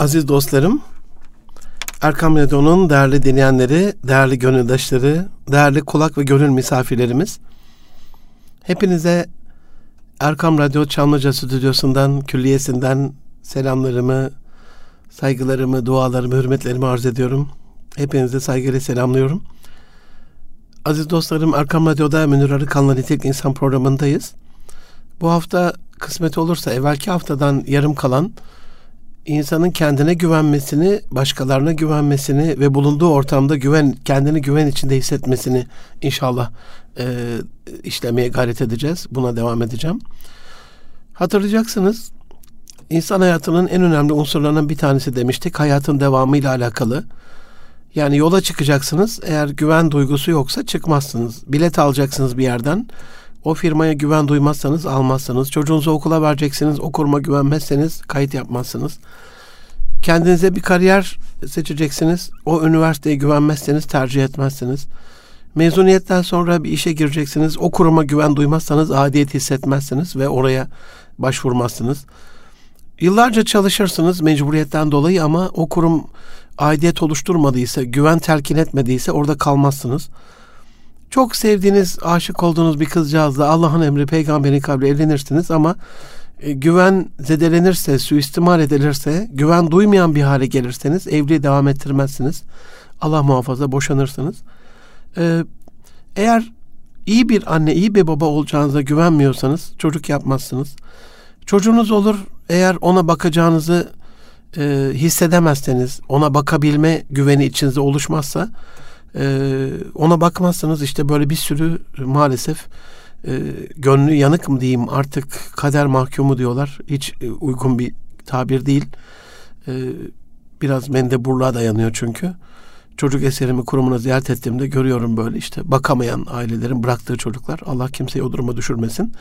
Aziz dostlarım, Erkam Radyo'nun değerli dinleyenleri, değerli gönüldaşları, değerli kulak ve gönül misafirlerimiz. Hepinize Erkam Radyo Çamlıca Stüdyosu'ndan, külliyesinden selamlarımı, saygılarımı, dualarımı, hürmetlerimi arz ediyorum. Hepinize saygıyla selamlıyorum. Aziz dostlarım Erkam Radyo'da Münir Arıkan'la Nitek İnsan programındayız. Bu hafta kısmet olursa evvelki haftadan yarım kalan insanın kendine güvenmesini, başkalarına güvenmesini ve bulunduğu ortamda güven, kendini güven içinde hissetmesini inşallah e, işlemeye gayret edeceğiz. Buna devam edeceğim. Hatırlayacaksınız, insan hayatının en önemli unsurlarından bir tanesi demiştik. Hayatın devamıyla alakalı. Yani yola çıkacaksınız. Eğer güven duygusu yoksa çıkmazsınız. Bilet alacaksınız bir yerden. O firmaya güven duymazsanız almazsınız. Çocuğunuzu okula vereceksiniz. O kuruma güvenmezseniz kayıt yapmazsınız. Kendinize bir kariyer seçeceksiniz. O üniversiteye güvenmezseniz tercih etmezsiniz. Mezuniyetten sonra bir işe gireceksiniz. O kuruma güven duymazsanız adiyet hissetmezsiniz ve oraya başvurmazsınız. Yıllarca çalışırsınız mecburiyetten dolayı ama o kurum aidiyet oluşturmadıysa, güven telkin etmediyse orada kalmazsınız. Çok sevdiğiniz, aşık olduğunuz bir kızcağızla Allah'ın emri, peygamberin kabri evlenirsiniz ama e, güven zedelenirse, suistimal edilirse, güven duymayan bir hale gelirseniz evliliği devam ettirmezsiniz. Allah muhafaza boşanırsınız. Ee, eğer iyi bir anne, iyi bir baba olacağınıza güvenmiyorsanız çocuk yapmazsınız. Çocuğunuz olur eğer ona bakacağınızı e, hissedemezseniz, ona bakabilme güveni içinizde oluşmazsa e, ona bakmazsanız işte böyle bir sürü maalesef e, gönlü yanık mı diyeyim artık kader mahkumu diyorlar. Hiç e, uygun bir tabir değil. E, biraz mendeburluğa dayanıyor çünkü. Çocuk eserimi kurumuna ziyaret ettiğimde görüyorum böyle işte bakamayan ailelerin bıraktığı çocuklar. Allah kimseyi o duruma düşürmesin.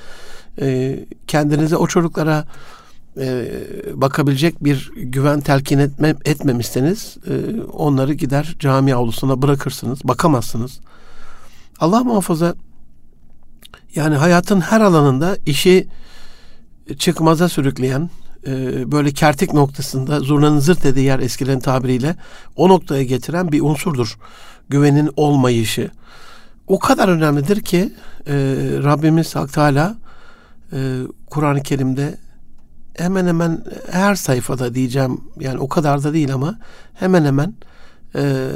E, kendinize o çocuklara e, bakabilecek bir güven telkin etme, etmemişseniz e, onları gider cami avlusuna bırakırsınız. Bakamazsınız. Allah muhafaza yani hayatın her alanında işi çıkmaza sürükleyen e, böyle kertik noktasında zurnanın zırt dediği yer eskilerin tabiriyle o noktaya getiren bir unsurdur. Güvenin olmayışı. O kadar önemlidir ki Rabbimiz Hak Teala Kur'an-ı Kerim'de hemen hemen her sayfada diyeceğim yani o kadar da değil ama hemen hemen e,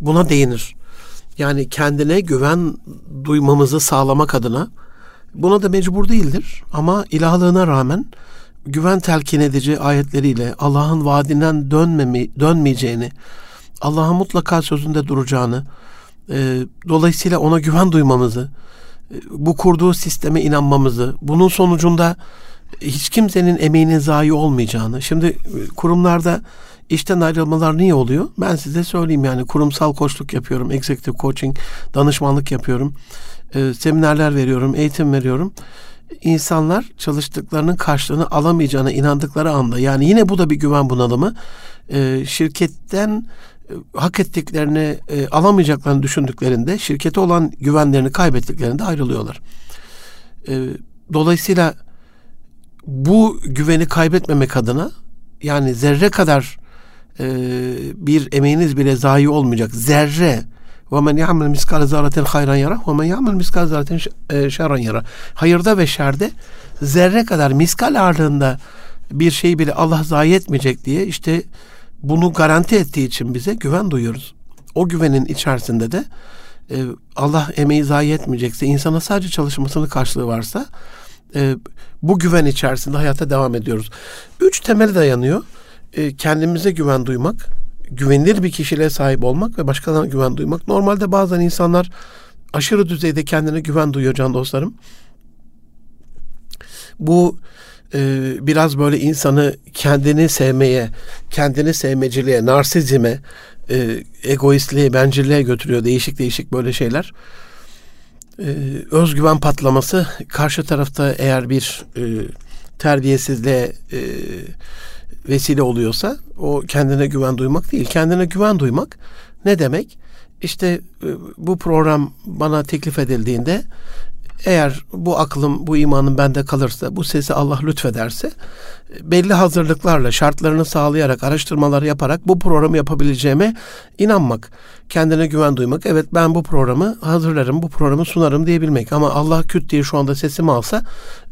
buna değinir. Yani kendine güven duymamızı sağlamak adına buna da mecbur değildir ama ilahlığına rağmen güven telkin edici ayetleriyle Allah'ın vaadinden dönmemi, dönmeyeceğini, Allah'ın mutlaka sözünde duracağını, e, dolayısıyla ona güven duymamızı, e, bu kurduğu sisteme inanmamızı, bunun sonucunda hiç kimsenin emeğinin zayi olmayacağını. Şimdi e, kurumlarda işten ayrılmalar niye oluyor? Ben size söyleyeyim yani kurumsal koçluk yapıyorum, executive coaching, danışmanlık yapıyorum, e, seminerler veriyorum, eğitim veriyorum. İnsanlar çalıştıklarının karşılığını alamayacağına inandıkları anda yani yine bu da bir güven bunalımı. E, şirketten e, hak ettiklerini e, alamayacaklarını düşündüklerinde şirkete olan güvenlerini kaybettiklerinde ayrılıyorlar. E, dolayısıyla bu güveni kaybetmemek adına yani zerre kadar e, bir emeğiniz bile zayi olmayacak. Zerre ve men ya'mel miskal zaraten hayran yara ve men ya'mel miskal zaraten şerran yara. Hayırda ve şerde zerre kadar miskal ağırlığında bir şey bile Allah zayi etmeyecek diye işte bunu garanti ettiği için bize güven duyuyoruz. O güvenin içerisinde de e, Allah emeği zayi etmeyecekse, insana sadece çalışmasının karşılığı varsa e, bu güven içerisinde hayata devam ediyoruz. Üç temel dayanıyor. E, kendimize güven duymak, güvenilir bir kişiliğe sahip olmak ve başkalarına güven duymak. Normalde bazen insanlar aşırı düzeyde kendine güven duyuyor can dostlarım. Bu e, biraz böyle insanı kendini sevmeye, kendini sevmeciliğe, narsizme, e, egoistliğe, bencilliğe götürüyor. Değişik değişik böyle şeyler e, özgüven patlaması karşı tarafta eğer bir e, terbiyesizliğe e, vesile oluyorsa o kendine güven duymak değil. Kendine güven duymak ne demek? İşte e, bu program bana teklif edildiğinde eğer bu aklım, bu imanım bende kalırsa, bu sesi Allah lütfederse belli hazırlıklarla, şartlarını sağlayarak, araştırmalar yaparak bu programı yapabileceğime inanmak. Kendine güven duymak. Evet ben bu programı hazırlarım, bu programı sunarım diyebilmek. Ama Allah küt diye şu anda sesimi alsa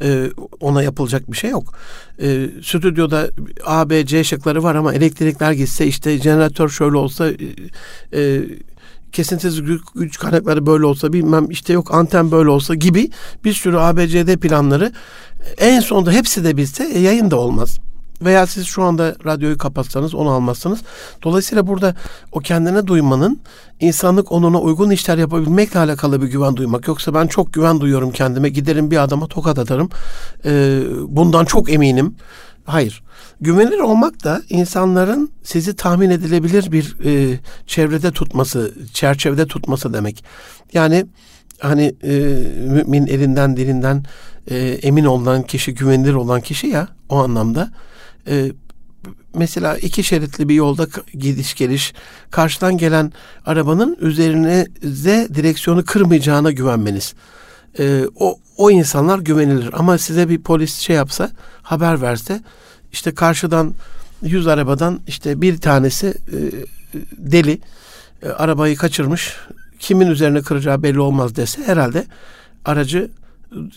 e, ona yapılacak bir şey yok. E, stüdyoda A, B, C şıkları var ama elektrikler gitse işte jeneratör şöyle olsa e, e kesintisiz güç, güç kaynakları böyle olsa bilmem işte yok anten böyle olsa gibi bir sürü ABCD planları en sonunda hepsi de bilse e, yayın da olmaz. Veya siz şu anda radyoyu kapatsanız onu almazsınız. Dolayısıyla burada o kendine duymanın insanlık onuna uygun işler yapabilmekle alakalı bir güven duymak. Yoksa ben çok güven duyuyorum kendime giderim bir adama tokat atarım. Ee, bundan çok eminim. Hayır. Güvenilir olmak da insanların sizi tahmin edilebilir bir e, çevrede tutması, çerçevede tutması demek. Yani hani e, mümin elinden dilinden e, emin olan kişi, güvenilir olan kişi ya o anlamda. E, mesela iki şeritli bir yolda gidiş geliş karşıdan gelen arabanın üzerinize direksiyonu kırmayacağına güvenmeniz. E, o, o insanlar güvenilir ama size bir polis şey yapsa haber verse işte karşıdan yüz arabadan işte bir tanesi e, deli e, arabayı kaçırmış kimin üzerine kıracağı belli olmaz dese herhalde aracı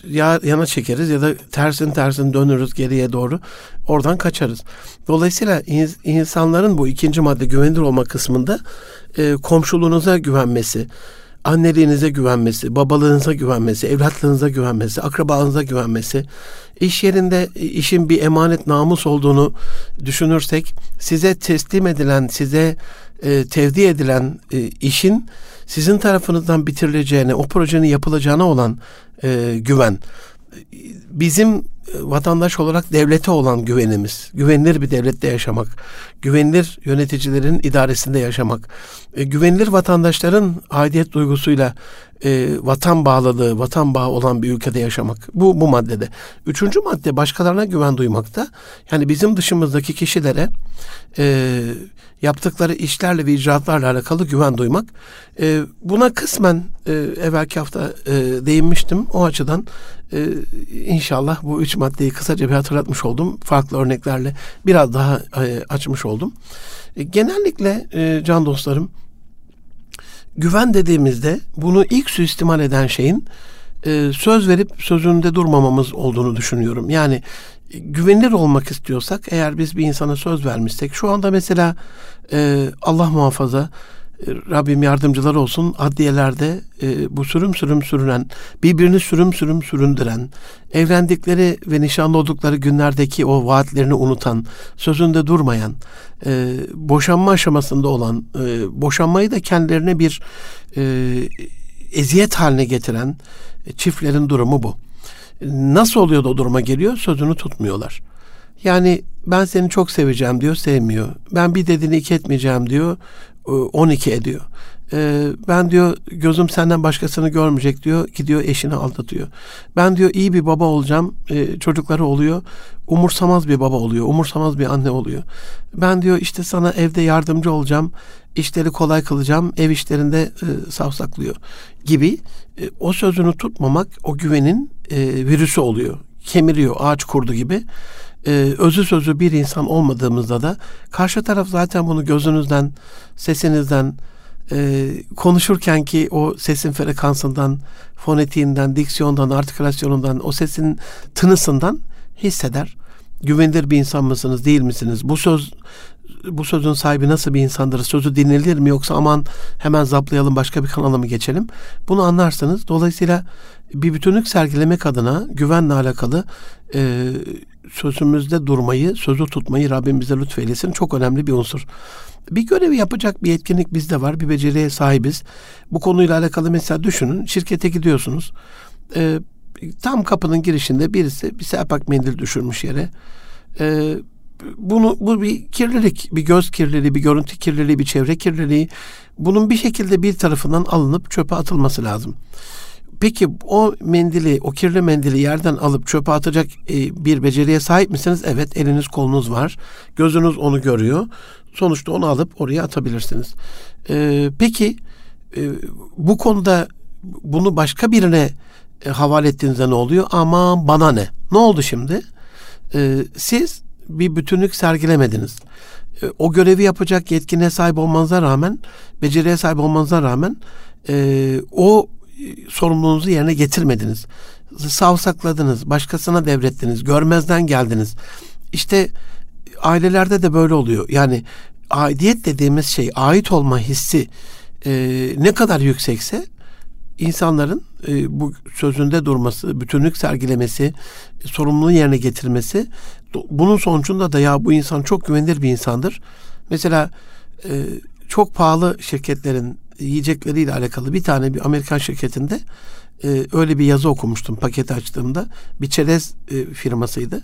ya yana çekeriz ya da tersin tersin dönürüz geriye doğru oradan kaçarız. Dolayısıyla insanların bu ikinci madde güvenilir olma kısmında e, komşuluğunuza güvenmesi, anneliğinize güvenmesi, babalığınıza güvenmesi, evlatlığınıza güvenmesi, akrabalığınıza güvenmesi, iş yerinde işin bir emanet namus olduğunu düşünürsek size teslim edilen, size e, tevdi edilen e, işin sizin tarafınızdan bitirileceğine, o projenin yapılacağına olan e, güven. Bizim vatandaş olarak devlete olan güvenimiz, güvenilir bir devlette yaşamak, güvenilir yöneticilerin idaresinde yaşamak, e, güvenilir vatandaşların aidiyet duygusuyla e, vatan bağlılığı, vatan bağı olan bir ülkede yaşamak. Bu bu maddede. Üçüncü madde başkalarına güven duymakta. Yani bizim dışımızdaki kişilere e, yaptıkları işlerle ve icraatlarla alakalı güven duymak. E, buna kısmen e, evvelki hafta e, değinmiştim. O açıdan e, inşallah bu üç maddeyi kısaca bir hatırlatmış oldum. Farklı örneklerle biraz daha e, açmış oldum. E, genellikle e, can dostlarım güven dediğimizde bunu ilk suistimal eden şeyin e, söz verip sözünde durmamamız olduğunu düşünüyorum. Yani e, güvenilir olmak istiyorsak eğer biz bir insana söz vermişsek şu anda mesela e, Allah muhafaza Rabbim yardımcılar olsun adliyelerde e, bu sürüm sürüm sürünen, birbirini sürüm sürüm süründüren, evlendikleri ve nişanlı oldukları günlerdeki o vaatlerini unutan, sözünde durmayan, e, boşanma aşamasında olan, e, boşanmayı da kendilerine bir e, eziyet haline getiren e, çiftlerin durumu bu. Nasıl oluyor da o duruma geliyor? Sözünü tutmuyorlar. Yani ben seni çok seveceğim diyor, sevmiyor. Ben bir dediğini iki etmeyeceğim diyor, 12 ediyor. Ee, ben diyor gözüm senden başkasını görmeyecek diyor. Gidiyor eşini aldatıyor. Ben diyor iyi bir baba olacağım. Ee, çocukları oluyor. Umursamaz bir baba oluyor. Umursamaz bir anne oluyor. Ben diyor işte sana evde yardımcı olacağım. işleri kolay kılacağım. Ev işlerinde e, savsaklıyor gibi. E, o sözünü tutmamak o güvenin e, virüsü oluyor. Kemiriyor ağaç kurdu gibi e, özü sözü bir insan olmadığımızda da karşı taraf zaten bunu gözünüzden, sesinizden, e, konuşurken ki o sesin frekansından, fonetiğinden, diksiyondan, artikülasyonundan, o sesin tınısından hisseder. Güvenilir bir insan mısınız, değil misiniz? Bu söz bu sözün sahibi nasıl bir insandır? Sözü dinlenir mi yoksa aman hemen zaplayalım başka bir kanala mı geçelim? Bunu anlarsınız. Dolayısıyla bir bütünlük sergilemek adına güvenle alakalı e, sözümüzde durmayı, sözü tutmayı Rabbim bize lütfeylesin. Çok önemli bir unsur. Bir görevi yapacak bir etkinlik bizde var. Bir beceriye sahibiz. Bu konuyla alakalı mesela düşünün. Şirkete gidiyorsunuz. E, tam kapının girişinde birisi bir serpak mendil düşürmüş yere. E, bunu bu bir kirlilik, bir göz kirliliği, bir görüntü kirliliği, bir çevre kirliliği. Bunun bir şekilde bir tarafından alınıp çöpe atılması lazım. Peki o mendili, o kirli mendili yerden alıp çöpe atacak e, bir beceriye sahip misiniz? Evet, eliniz kolunuz var. Gözünüz onu görüyor. Sonuçta onu alıp oraya atabilirsiniz. E, peki e, bu konuda bunu başka birine e, havale ettiğinizde ne oluyor? Ama bana ne? Ne oldu şimdi? E, siz bir bütünlük sergilemediniz. E, o görevi yapacak yetkine sahip olmanıza rağmen, beceriye sahip olmanıza rağmen e, o sorumluluğunuzu yerine getirmediniz. Savsakladınız, başkasına devrettiniz, görmezden geldiniz. İşte ailelerde de böyle oluyor. Yani aidiyet dediğimiz şey, ait olma hissi e, ne kadar yüksekse insanların e, bu sözünde durması, bütünlük sergilemesi, sorumluluğu yerine getirmesi bunun sonucunda da ya bu insan çok güvenilir bir insandır. Mesela e, çok pahalı şirketlerin yiyecekleriyle alakalı bir tane bir Amerikan şirketinde e, öyle bir yazı okumuştum paketi açtığımda. Bir çerez e, firmasıydı.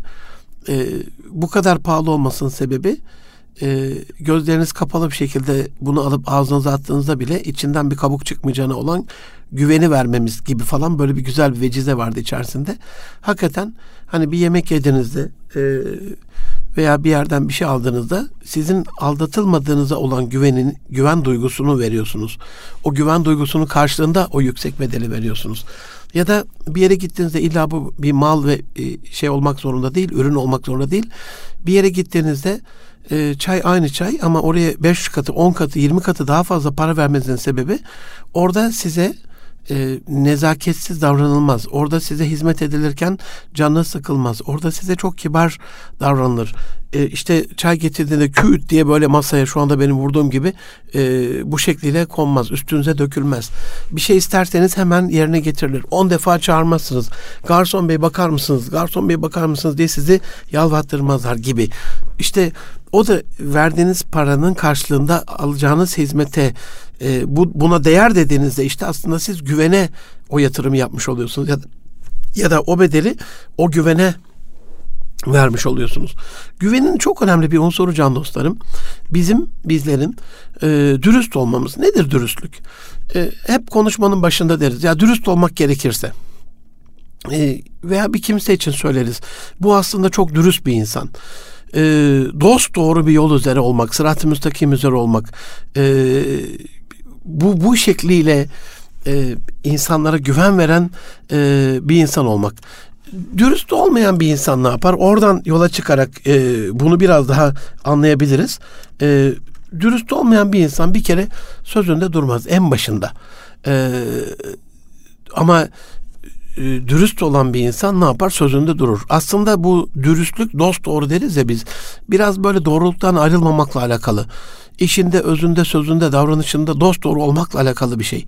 E, bu kadar pahalı olmasının sebebi e, gözleriniz kapalı bir şekilde bunu alıp ağzınıza attığınızda bile içinden bir kabuk çıkmayacağına olan güveni vermemiz gibi falan böyle bir güzel bir vecize vardı içerisinde. Hakikaten hani bir yemek yediğinizde e, veya bir yerden bir şey aldığınızda sizin aldatılmadığınıza olan güvenin güven duygusunu veriyorsunuz. O güven duygusunun karşılığında o yüksek bedeli veriyorsunuz. Ya da bir yere gittiğinizde illa bu bir mal ve e, şey olmak zorunda değil, ürün olmak zorunda değil. Bir yere gittiğinizde e, çay aynı çay ama oraya 5 katı, 10 katı, 20 katı daha fazla para vermenizin sebebi orada size e, nezaketsiz davranılmaz. Orada size hizmet edilirken canı sıkılmaz. Orada size çok kibar davranılır. E, işte çay getirdiğinde küt diye böyle masaya şu anda benim vurduğum gibi e, bu şekliyle konmaz. Üstünüze dökülmez. Bir şey isterseniz hemen yerine getirilir. 10 defa çağırmazsınız. Garson bey bakar mısınız? Garson bey bakar mısınız diye sizi yalvattırmazlar gibi. İşte o da verdiğiniz paranın karşılığında alacağınız hizmete e, bu buna değer dediğinizde işte aslında siz güvene o yatırımı yapmış oluyorsunuz ya da, ya da o bedeli o güvene vermiş oluyorsunuz. Güvenin çok önemli bir unsuru can dostlarım. Bizim bizlerin e, dürüst olmamız. Nedir dürüstlük? E, hep konuşmanın başında deriz. Ya dürüst olmak gerekirse e, veya bir kimse için söyleriz. Bu aslında çok dürüst bir insan e, dost doğru bir yol üzere olmak, sırat-ı müstakim üzere olmak, e, bu bu şekliyle e, insanlara güven veren e, bir insan olmak. Dürüst olmayan bir insan ne yapar? Oradan yola çıkarak e, bunu biraz daha anlayabiliriz. E, dürüst olmayan bir insan bir kere sözünde durmaz en başında. E, ama e, dürüst olan bir insan ne yapar? Sözünde durur. Aslında bu dürüstlük dost doğru deriz ya biz. Biraz böyle doğruluktan ayrılmamakla alakalı. İşinde, özünde, sözünde, davranışında dost doğru olmakla alakalı bir şey.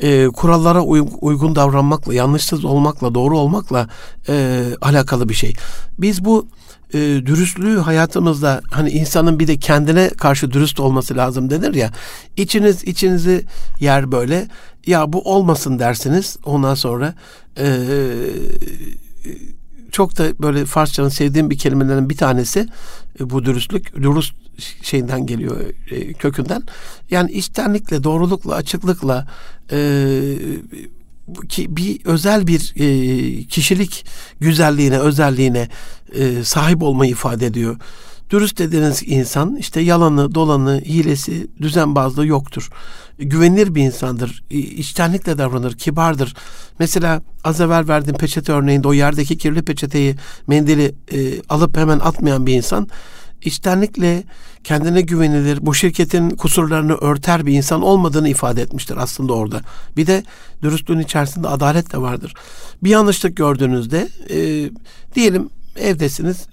E, kurallara uy- uygun davranmakla, yanlışsız olmakla, doğru olmakla e, alakalı bir şey. Biz bu e, dürüstlüğü hayatımızda hani insanın bir de kendine karşı dürüst olması lazım denir ya. İçiniz içinizi yer böyle ya bu olmasın dersiniz. Ondan sonra e, çok da böyle Farsçanın sevdiğim bir kelimelerin bir tanesi e, bu dürüstlük. Dürüst şeyinden geliyor e, kökünden. Yani içtenlikle, doğrulukla, açıklıkla e, ki bir özel bir kişilik güzelliğine, özelliğine sahip olmayı ifade ediyor. Dürüst dediğiniz insan işte yalanı, dolanı, hilesi, düzenbazlığı yoktur. Güvenilir bir insandır. içtenlikle davranır, kibardır. Mesela az evvel verdiğim peçete örneğinde o yerdeki kirli peçeteyi, mendili e, alıp hemen atmayan bir insan içtenlikle kendine güvenilir, bu şirketin kusurlarını örter bir insan olmadığını ifade etmiştir aslında orada. Bir de dürüstlüğün içerisinde adalet de vardır. Bir yanlışlık gördüğünüzde e, diyelim evdesiniz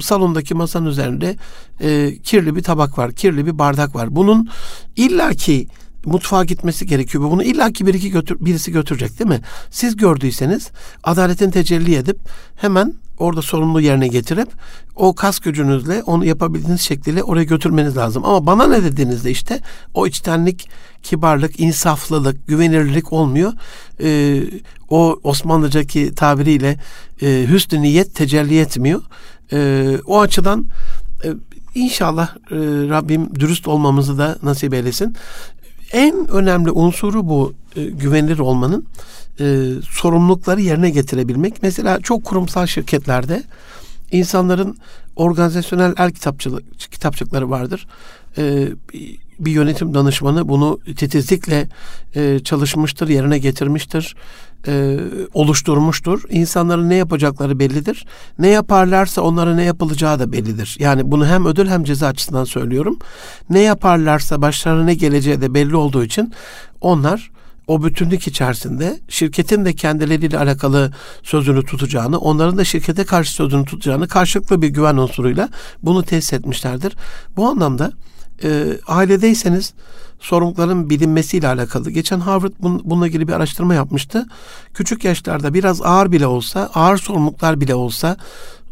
salondaki masanın üzerinde e, kirli bir tabak var, kirli bir bardak var. Bunun illaki mutfağa gitmesi gerekiyor. Bunu illaki bir iki götür, birisi götürecek değil mi? Siz gördüyseniz adaletin tecelli edip hemen orada sorumlu yerine getirip o kas gücünüzle onu yapabildiğiniz şekliyle oraya götürmeniz lazım. Ama bana ne dediğinizde işte o içtenlik, kibarlık, insaflılık, güvenirlik olmuyor. Ee, o Osmanlıcaki tabiriyle e, hüsnü niyet tecelli etmiyor. Ee, o açıdan e, İnşallah e, Rabbim dürüst olmamızı da nasip eylesin. En önemli unsuru bu e, güvenilir olmanın e, sorumlulukları yerine getirebilmek. Mesela çok kurumsal şirketlerde insanların organizasyonel el kitapçılık, kitapçıkları vardır. E, bir yönetim danışmanı bunu titizlikle e, çalışmıştır, yerine getirmiştir. E, oluşturmuştur. İnsanların ne yapacakları bellidir. Ne yaparlarsa onlara ne yapılacağı da bellidir. Yani bunu hem ödül hem ceza açısından söylüyorum. Ne yaparlarsa başlarına ne geleceği de belli olduğu için onlar o bütünlük içerisinde şirketin de kendileriyle alakalı sözünü tutacağını, onların da şirkete karşı sözünü tutacağını karşılıklı bir güven unsuruyla bunu tesis etmişlerdir. Bu anlamda e, ailedeyseniz sorumlulukların bilinmesiyle alakalı. Geçen Harvard bun, bununla ilgili bir araştırma yapmıştı. Küçük yaşlarda biraz ağır bile olsa, ağır sorumluluklar bile olsa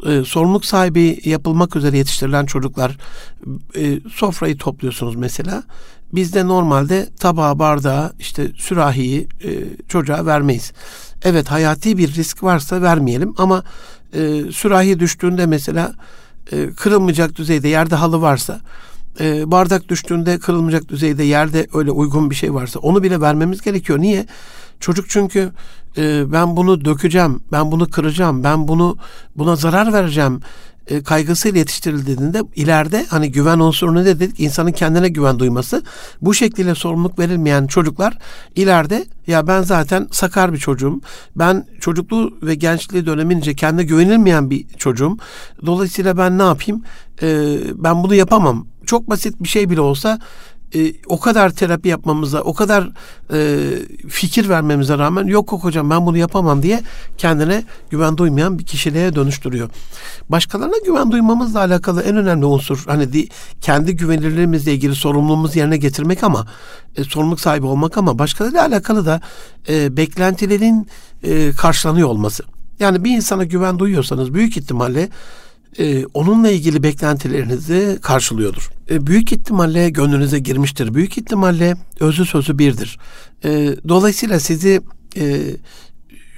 e, sorumluluk sahibi yapılmak üzere yetiştirilen çocuklar e, sofrayı topluyorsunuz mesela. Bizde normalde tabağı, bardağı, işte sürahiyi e, çocuğa vermeyiz. Evet hayati bir risk varsa vermeyelim ama e, sürahi düştüğünde mesela e, kırılmayacak düzeyde yerde halı varsa e, bardak düştüğünde kırılmayacak düzeyde yerde öyle uygun bir şey varsa onu bile vermemiz gerekiyor. Niye? Çocuk çünkü e, ben bunu dökeceğim, ben bunu kıracağım, ben bunu buna zarar vereceğim e, kaygısıyla yetiştirildiğinde ileride hani güven unsuru ne dedik? İnsanın kendine güven duyması. Bu şekilde sorumluluk verilmeyen çocuklar ileride ya ben zaten sakar bir çocuğum. Ben çocukluğu ve gençliği dönemince kendine güvenilmeyen bir çocuğum. Dolayısıyla ben ne yapayım? E, ben bunu yapamam. Çok basit bir şey bile olsa e, o kadar terapi yapmamıza, o kadar e, fikir vermemize rağmen yok yok hocam ben bunu yapamam diye kendine güven duymayan bir kişiliğe dönüştürüyor. Başkalarına güven duymamızla alakalı en önemli unsur hani di, kendi güvenilirliğimizle ilgili sorumluluğumuzu yerine getirmek ama e, sorumluluk sahibi olmak ama başkalarıyla alakalı da e, beklentilerin e, karşılanıyor olması. Yani bir insana güven duyuyorsanız büyük ihtimalle e, onunla ilgili beklentilerinizi karşılıyordur. E, büyük ihtimalle gönlünüze girmiştir. Büyük ihtimalle özü sözü birdir. E, dolayısıyla sizi e,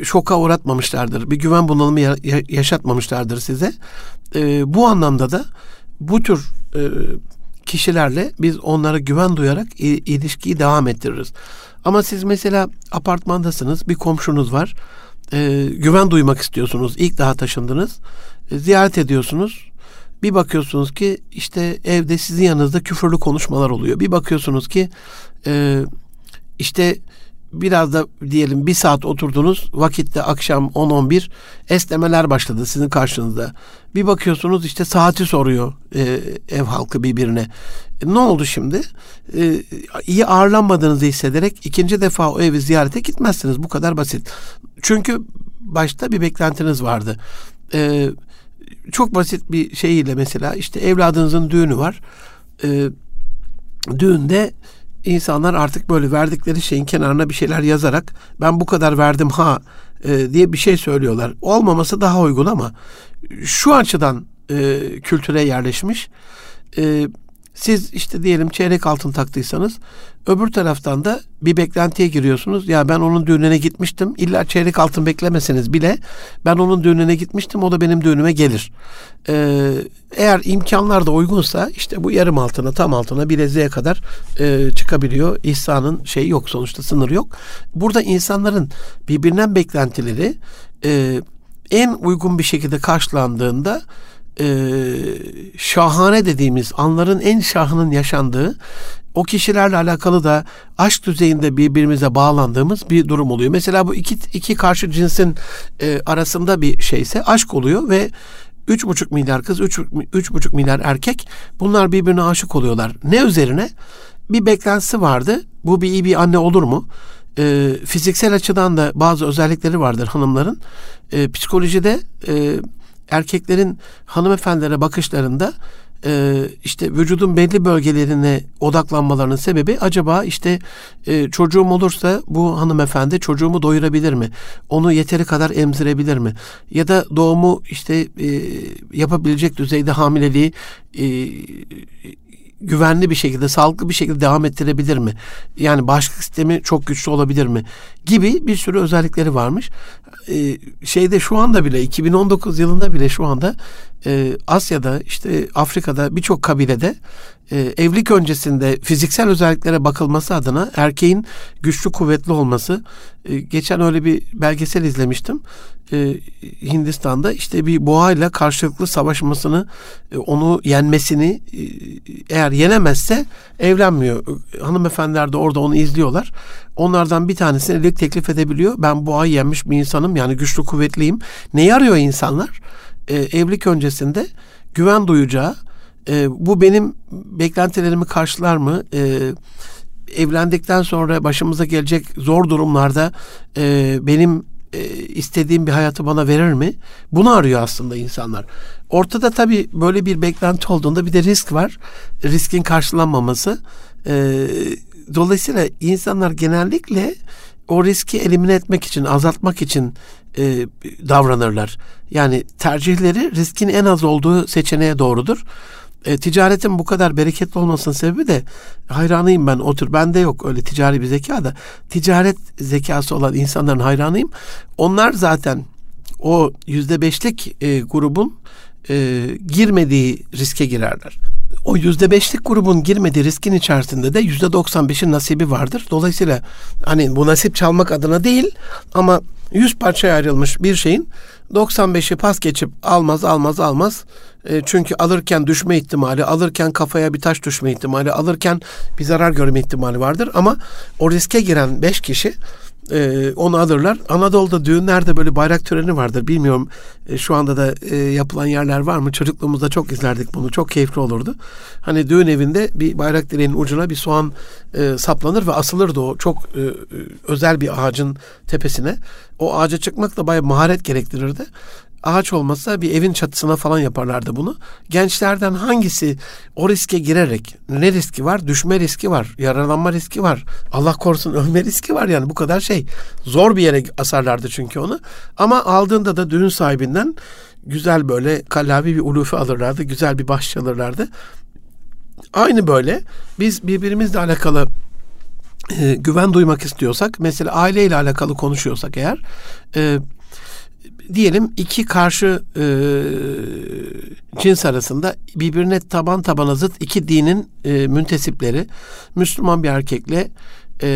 şoka uğratmamışlardır. Bir güven bunalımı ya, yaşatmamışlardır size. E, bu anlamda da bu tür e, kişilerle biz onlara güven duyarak ilişkiyi devam ettiririz. Ama siz mesela apartmandasınız, bir komşunuz var. E, güven duymak istiyorsunuz. İlk daha taşındınız ziyaret ediyorsunuz. Bir bakıyorsunuz ki işte evde sizin yanınızda küfürlü konuşmalar oluyor. Bir bakıyorsunuz ki e, işte biraz da diyelim bir saat oturdunuz vakitte akşam 10-11 esnemeler başladı sizin karşınızda. Bir bakıyorsunuz işte saati soruyor e, ev halkı birbirine. E, ne oldu şimdi? E, iyi ağırlanmadığınızı hissederek ikinci defa o evi ziyarete gitmezsiniz. Bu kadar basit. Çünkü başta bir beklentiniz vardı. E, çok basit bir şeyiyle mesela işte evladınızın düğünü var. E, düğünde insanlar artık böyle verdikleri şeyin kenarına bir şeyler yazarak ben bu kadar verdim ha e, diye bir şey söylüyorlar. Olmaması daha uygun ama şu açıdan e, kültüre yerleşmiş. E, siz işte diyelim çeyrek altın taktıysanız öbür taraftan da bir beklentiye giriyorsunuz. Ya ben onun düğününe gitmiştim. İlla çeyrek altın beklemeseniz bile ben onun düğününe gitmiştim. O da benim düğünüme gelir. Ee, eğer imkanlar da uygunsa işte bu yarım altına tam altına bileziğe kadar e, çıkabiliyor. İhsanın şeyi yok sonuçta sınır yok. Burada insanların birbirinden beklentileri e, en uygun bir şekilde karşılandığında e, şahane dediğimiz anların en şahının yaşandığı o kişilerle alakalı da aşk düzeyinde birbirimize bağlandığımız bir durum oluyor. Mesela bu iki, iki karşı cinsin e, arasında bir şeyse aşk oluyor ve üç buçuk milyar kız, üç, üç buçuk milyar erkek bunlar birbirine aşık oluyorlar. Ne üzerine? Bir beklentisi vardı. Bu bir iyi bir anne olur mu? E, fiziksel açıdan da bazı özellikleri vardır hanımların. E, psikolojide e, erkeklerin hanımefendilere bakışlarında e, işte vücudun belli bölgelerine odaklanmalarının sebebi acaba işte e, çocuğum olursa bu hanımefendi çocuğumu doyurabilir mi? Onu yeteri kadar emzirebilir mi? Ya da doğumu işte e, yapabilecek düzeyde hamileliği e, güvenli bir şekilde, sağlıklı bir şekilde devam ettirebilir mi? Yani bağışıklık sistemi çok güçlü olabilir mi? Gibi bir sürü özellikleri varmış. Ee, şeyde şu anda bile 2019 yılında bile şu anda e, Asya'da işte Afrika'da birçok kabilede e, evlilik öncesinde fiziksel özelliklere bakılması adına erkeğin güçlü kuvvetli olması. E, geçen öyle bir belgesel izlemiştim. E, Hindistan'da işte bir boğayla karşılıklı savaşmasını, e, onu yenmesini e, eğer yenemezse evlenmiyor. Hanımefendiler de orada onu izliyorlar. Onlardan bir tanesine evlilik teklif edebiliyor. Ben boğayı yenmiş bir insanım yani güçlü kuvvetliyim. Neyi arıyor insanlar? E, evlilik öncesinde güven duyacağı, e, bu benim beklentilerimi karşılar mı? E, evlendikten sonra başımıza gelecek zor durumlarda e, benim e, istediğim bir hayatı bana verir mi? Bunu arıyor aslında insanlar. Ortada tabii böyle bir beklenti olduğunda bir de risk var. Riskin karşılanmaması. E, dolayısıyla insanlar genellikle o riski elimine etmek için, azaltmak için e, davranırlar. Yani tercihleri riskin en az olduğu seçeneğe doğrudur. E, ticaretin bu kadar bereketli olmasının sebebi de hayranıyım ben o tür. Bende yok öyle ticari bir zeka da ticaret zekası olan insanların hayranıyım. Onlar zaten o yüzde beşlik e, grubun e, girmediği riske girerler. O yüzde beşlik grubun girmediği riskin içerisinde de yüzde doksan beşin nasibi vardır. Dolayısıyla hani bu nasip çalmak adına değil ama yüz parçaya ayrılmış bir şeyin 95'i pas geçip almaz almaz almaz. E, çünkü alırken düşme ihtimali, alırken kafaya bir taş düşme ihtimali, alırken bir zarar görme ihtimali vardır. Ama o riske giren 5 kişi e, onu alırlar. Anadolu'da düğünlerde böyle bayrak töreni vardır. Bilmiyorum e, şu anda da e, yapılan yerler var mı? Çocukluğumuzda çok izlerdik bunu. Çok keyifli olurdu. Hani düğün evinde bir bayrak direğinin ucuna bir soğan e, saplanır ve asılırdı o. Çok e, e özel bir ağacın tepesine. O ağaca çıkmak da bayağı maharet gerektirirdi ağaç olmasa bir evin çatısına falan yaparlardı bunu. Gençlerden hangisi o riske girerek ne riski var? Düşme riski var, yaralanma riski var. Allah korusun ölme riski var yani bu kadar şey. Zor bir yere asarlardı çünkü onu. Ama aldığında da düğün sahibinden güzel böyle kallavi bir ulufe alırlardı. Güzel bir baş çalırlardı. Aynı böyle biz birbirimizle alakalı e, güven duymak istiyorsak mesela aileyle alakalı konuşuyorsak eğer e, diyelim iki karşı e, cins arasında birbirine taban tabana zıt iki dinin e, müntesipleri Müslüman bir erkekle e,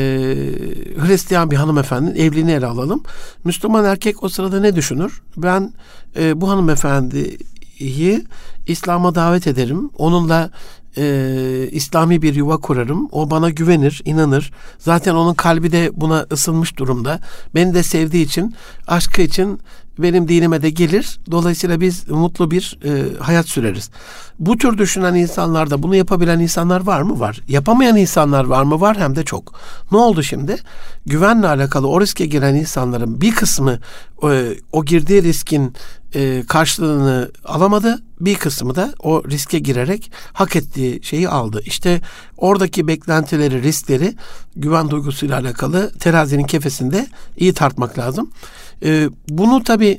Hristiyan bir hanımefendinin evliliğini ele alalım. Müslüman erkek o sırada ne düşünür? Ben e, bu hanımefendiyi İslam'a davet ederim. Onunla e, İslami bir yuva kurarım. O bana güvenir, inanır. Zaten onun kalbi de buna ısınmış durumda. Beni de sevdiği için, aşkı için benim dinime de gelir. Dolayısıyla biz mutlu bir e, hayat süreriz. Bu tür düşünen insanlarda bunu yapabilen insanlar var mı? Var. Yapamayan insanlar var mı? Var hem de çok. Ne oldu şimdi? Güvenle alakalı o riske giren insanların bir kısmı e, o girdiği riskin e, karşılığını alamadı. Bir kısmı da o riske girerek hak ettiği şeyi aldı. İşte oradaki beklentileri, riskleri güven duygusuyla alakalı terazinin kefesinde iyi tartmak lazım. E, bunu tabii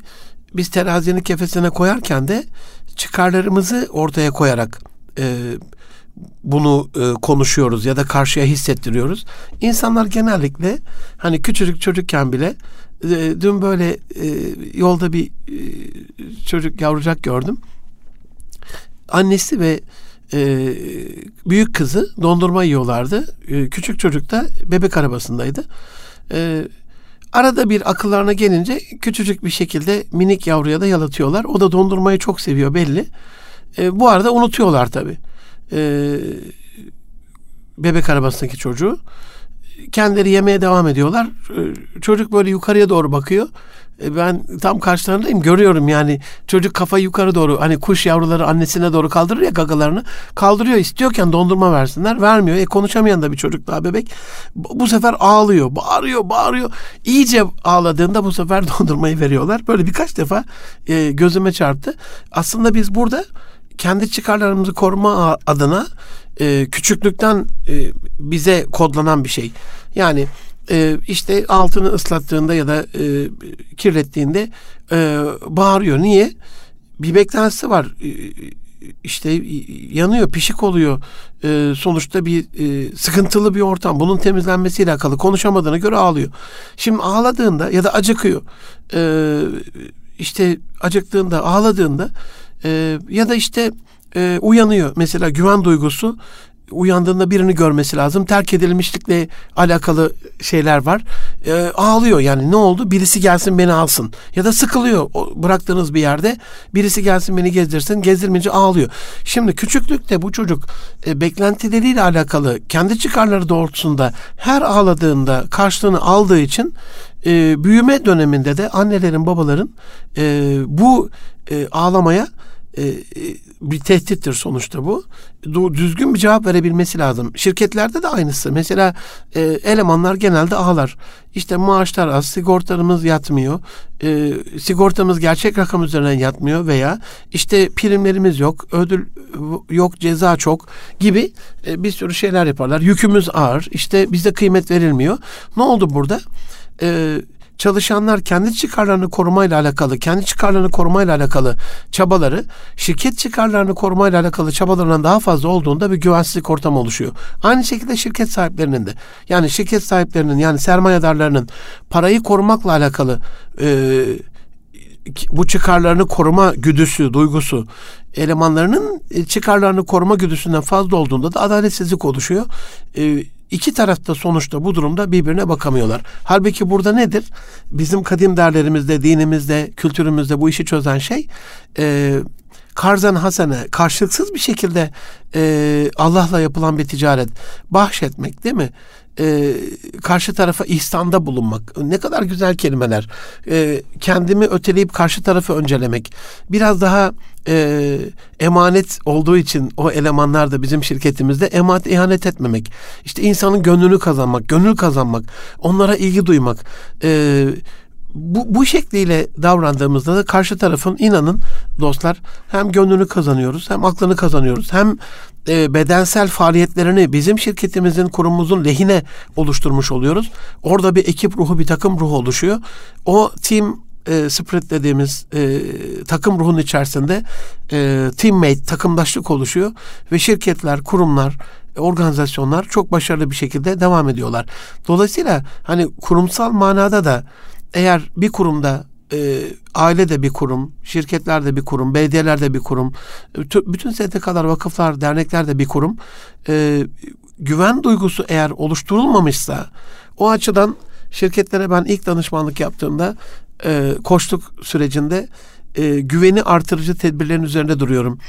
biz terazinin kefesine koyarken de çıkarlarımızı ortaya koyarak e, bunu e, konuşuyoruz ya da karşıya hissettiriyoruz. İnsanlar genellikle hani küçücük çocukken bile e, dün böyle e, yolda bir e, çocuk yavrucak gördüm. Annesi ve e, büyük kızı dondurma yiyorlardı. E, küçük çocuk da bebek arabasındaydı. E, arada bir akıllarına gelince küçücük bir şekilde minik yavruya da yalatıyorlar. O da dondurmayı çok seviyor belli. E, bu arada unutuyorlar tabii. E, bebek arabasındaki çocuğu kendileri yemeye devam ediyorlar. Ee, çocuk böyle yukarıya doğru bakıyor. Ee, ben tam karşılarındayım görüyorum yani çocuk kafa yukarı doğru hani kuş yavruları annesine doğru kaldırır ya gagalarını kaldırıyor istiyorken dondurma versinler vermiyor. E konuşamayan da bir çocuk daha bebek bu sefer ağlıyor bağırıyor bağırıyor iyice ağladığında bu sefer dondurmayı veriyorlar. Böyle birkaç defa e, gözüme çarptı. Aslında biz burada kendi çıkarlarımızı koruma adına e, küçüklükten e, bize kodlanan bir şey. Yani e, işte altını ıslattığında ya da e, kirlettiğinde e, bağırıyor. Niye? Bir beklentisi var. E, işte yanıyor, pişik oluyor. E, sonuçta bir e, sıkıntılı bir ortam. Bunun temizlenmesiyle alakalı konuşamadığına göre ağlıyor. Şimdi ağladığında ya da acıkıyor. E, işte acıktığında, ağladığında E, ya da işte e, uyanıyor. Mesela güven duygusu uyandığında birini görmesi lazım. Terk edilmişlikle alakalı şeyler var. E, ağlıyor yani ne oldu? Birisi gelsin beni alsın. Ya da sıkılıyor o, bıraktığınız bir yerde. Birisi gelsin beni gezdirsin. Gezdirmeyince ağlıyor. Şimdi küçüklükte bu çocuk e, beklentileriyle alakalı kendi çıkarları doğrultusunda her ağladığında karşılığını aldığı için e, büyüme döneminde de annelerin babaların e, bu e, ağlamaya e, e, bir tehdittir sonuçta bu. Düzgün bir cevap verebilmesi lazım. Şirketlerde de aynısı. Mesela e, elemanlar genelde ağlar. İşte maaşlar az, sigortamız yatmıyor. E, sigortamız gerçek rakam üzerinden yatmıyor veya işte primlerimiz yok, ödül yok, ceza çok gibi e, bir sürü şeyler yaparlar. Yükümüz ağır. İşte bize kıymet verilmiyor. Ne oldu burada? Eee çalışanlar kendi çıkarlarını korumayla alakalı, kendi çıkarlarını korumayla alakalı çabaları şirket çıkarlarını korumayla alakalı çabalarından daha fazla olduğunda bir güvensizlik ortamı oluşuyor. Aynı şekilde şirket sahiplerinin de yani şirket sahiplerinin yani sermayedarlarının parayı korumakla alakalı e, bu çıkarlarını koruma güdüsü, duygusu elemanlarının çıkarlarını koruma güdüsünden fazla olduğunda da adaletsizlik oluşuyor. E, İki tarafta sonuçta bu durumda birbirine bakamıyorlar. Halbuki burada nedir? Bizim kadim derlerimizde, dinimizde, kültürümüzde bu işi çözen şey e, karzan hasene karşılıksız bir şekilde e, Allah'la yapılan bir ticaret bahşetmek değil mi? E, karşı tarafa ihsanda bulunmak. Ne kadar güzel kelimeler. E, kendimi öteleyip karşı tarafı öncelemek. Biraz daha e, emanet olduğu için o elemanlar da bizim şirketimizde emanet ihanet etmemek. İşte insanın gönlünü kazanmak, gönül kazanmak, onlara ilgi duymak. E, bu, bu şekliyle davrandığımızda da karşı tarafın inanın dostlar hem gönlünü kazanıyoruz hem aklını kazanıyoruz hem e, bedensel faaliyetlerini bizim şirketimizin kurumumuzun lehine oluşturmuş oluyoruz. Orada bir ekip ruhu bir takım ruhu oluşuyor. O team e, spirit dediğimiz e, takım ruhunun içerisinde e, teammate, takımdaşlık oluşuyor ve şirketler, kurumlar, organizasyonlar çok başarılı bir şekilde devam ediyorlar. Dolayısıyla hani kurumsal manada da eğer bir kurumda e, aile de bir kurum, şirketler de bir kurum, belediyeler de bir kurum, bütün STK'lar, vakıflar, dernekler de bir kurum. E, güven duygusu eğer oluşturulmamışsa o açıdan şirketlere ben ilk danışmanlık yaptığımda e, koçluk sürecinde e, güveni artırıcı tedbirlerin üzerinde duruyorum.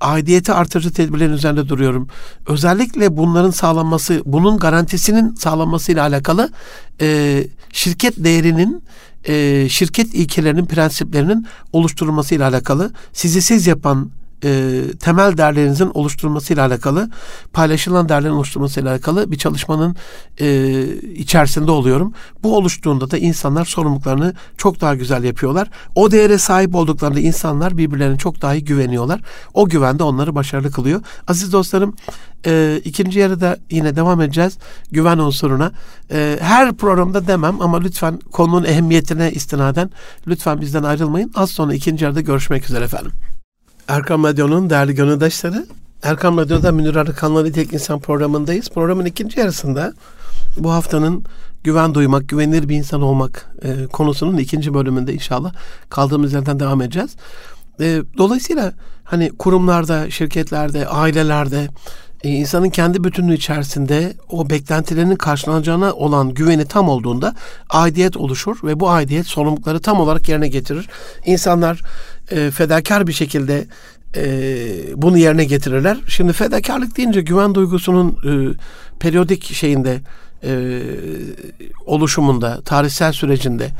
Aidiyeti artırıcı tedbirlerin üzerinde duruyorum. Özellikle bunların sağlanması, bunun garantisinin sağlanmasıyla alakalı e, şirket değerinin e, şirket ilkelerinin, prensiplerinin oluşturulmasıyla alakalı sizi siz yapan e, temel değerlerinizin oluşturulmasıyla alakalı, paylaşılan değerlerin oluşturulmasıyla alakalı bir çalışmanın e, içerisinde oluyorum. Bu oluştuğunda da insanlar sorumluluklarını çok daha güzel yapıyorlar. O değere sahip olduklarında insanlar birbirlerine çok daha iyi güveniyorlar. O güven de onları başarılı kılıyor. Aziz dostlarım e, ikinci yarıda yine devam edeceğiz güven unsuruna. E, her programda demem ama lütfen konunun ehemmiyetine istinaden lütfen bizden ayrılmayın. Az sonra ikinci yarıda görüşmek üzere efendim. Erkam Radyo'nun değerli gönüldaşları, Erkam Radyo'da Münir Arıkan'la Tek İnsan programındayız. Programın ikinci yarısında bu haftanın güven duymak, güvenilir bir insan olmak e, konusunun ikinci bölümünde inşallah kaldığımız yerden devam edeceğiz. E, dolayısıyla hani kurumlarda, şirketlerde, ailelerde e, insanın kendi bütünlüğü içerisinde o beklentilerinin karşılanacağına olan güveni tam olduğunda aidiyet oluşur ve bu aidiyet sorumlulukları tam olarak yerine getirir. İnsanlar e, fedakar bir şekilde e, bunu yerine getirirler. Şimdi fedakarlık deyince güven duygusunun e, periyodik şeyinde e, oluşumunda, tarihsel sürecinde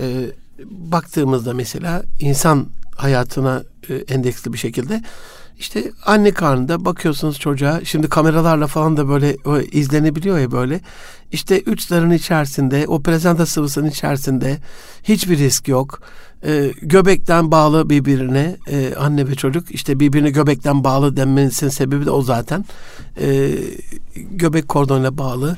e, baktığımızda mesela insan hayatına e, endeksli bir şekilde işte anne karnında bakıyorsunuz çocuğa şimdi kameralarla falan da böyle o izlenebiliyor ya böyle. İşte üç zarın içerisinde o prezenta sıvısının içerisinde hiçbir risk yok. Ee, göbekten bağlı birbirine e, anne ve çocuk işte birbirine göbekten bağlı denmesinin sebebi de o zaten. Ee, göbek kordonuyla bağlı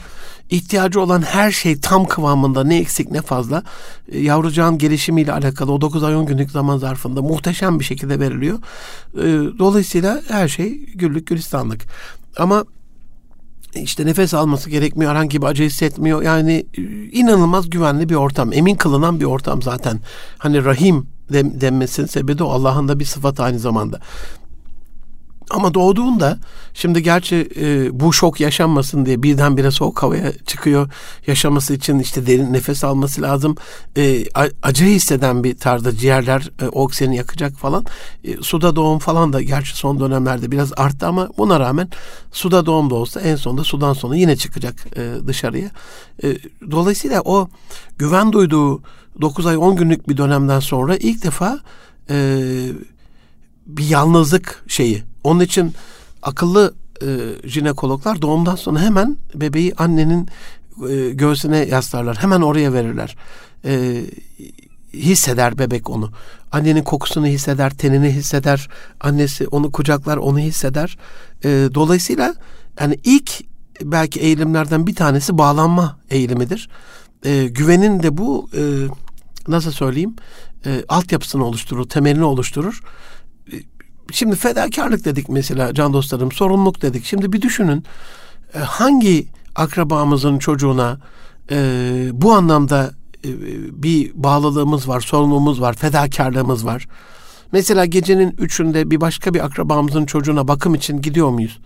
ihtiyacı olan her şey tam kıvamında ne eksik ne fazla e, yavrucağın gelişimiyle alakalı o 9 ay 10 günlük zaman zarfında muhteşem bir şekilde veriliyor. E, dolayısıyla her şey güllük gülistanlık. Ama işte nefes alması gerekmiyor, herhangi bir acı hissetmiyor. Yani e, inanılmaz güvenli bir ortam, emin kılınan bir ortam zaten. Hani rahim denmesinin sebebi de Allah'ın da bir sıfatı aynı zamanda. Ama doğduğunda şimdi gerçi e, bu şok yaşanmasın diye birdenbire soğuk havaya çıkıyor. Yaşaması için işte derin nefes alması lazım. E, acı hisseden bir tarzda ciğerler e, oksijeni yakacak falan. E, suda doğum falan da gerçi son dönemlerde biraz arttı ama buna rağmen suda doğum da olsa en sonunda sudan sonra yine çıkacak e, dışarıya. E, dolayısıyla o güven duyduğu 9 ay 10 günlük bir dönemden sonra ilk defa e, bir yalnızlık şeyi onun için akıllı e, jinekologlar doğumdan sonra hemen bebeği annenin e, göğsüne yaslarlar. Hemen oraya verirler. E, hisseder bebek onu. Annenin kokusunu hisseder, tenini hisseder. Annesi onu kucaklar, onu hisseder. E, dolayısıyla yani ilk belki eğilimlerden bir tanesi bağlanma eğilimidir. E, güvenin de bu e, nasıl söyleyeyim e, altyapısını oluşturur, temelini oluşturur şimdi fedakarlık dedik mesela can dostlarım, sorumluluk dedik. Şimdi bir düşünün e, hangi akrabamızın çocuğuna e, bu anlamda e, bir bağlılığımız var, sorumluluğumuz var, fedakarlığımız var. Mesela gecenin üçünde bir başka bir akrabamızın çocuğuna bakım için gidiyor muyuz?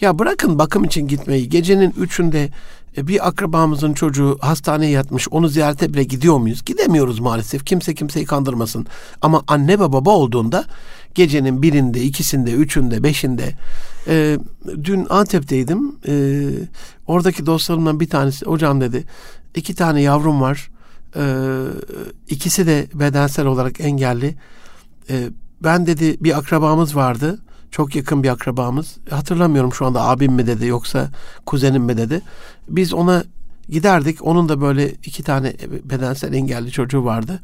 Ya bırakın bakım için gitmeyi. Gecenin üçünde e, bir akrabamızın çocuğu hastaneye yatmış onu ziyarete bile gidiyor muyuz? Gidemiyoruz maalesef. Kimse kimseyi kandırmasın. Ama anne ve baba olduğunda gecenin birinde, ikisinde, üçünde, beşinde e, dün Antep'teydim. E, oradaki dostlarımdan bir tanesi hocam dedi iki tane yavrum var. E, ikisi de bedensel olarak engelli. E, ben dedi bir akrabamız vardı çok yakın bir akrabamız. Hatırlamıyorum şu anda abim mi dedi yoksa kuzenim mi dedi. Biz ona giderdik. Onun da böyle iki tane bedensel engelli çocuğu vardı.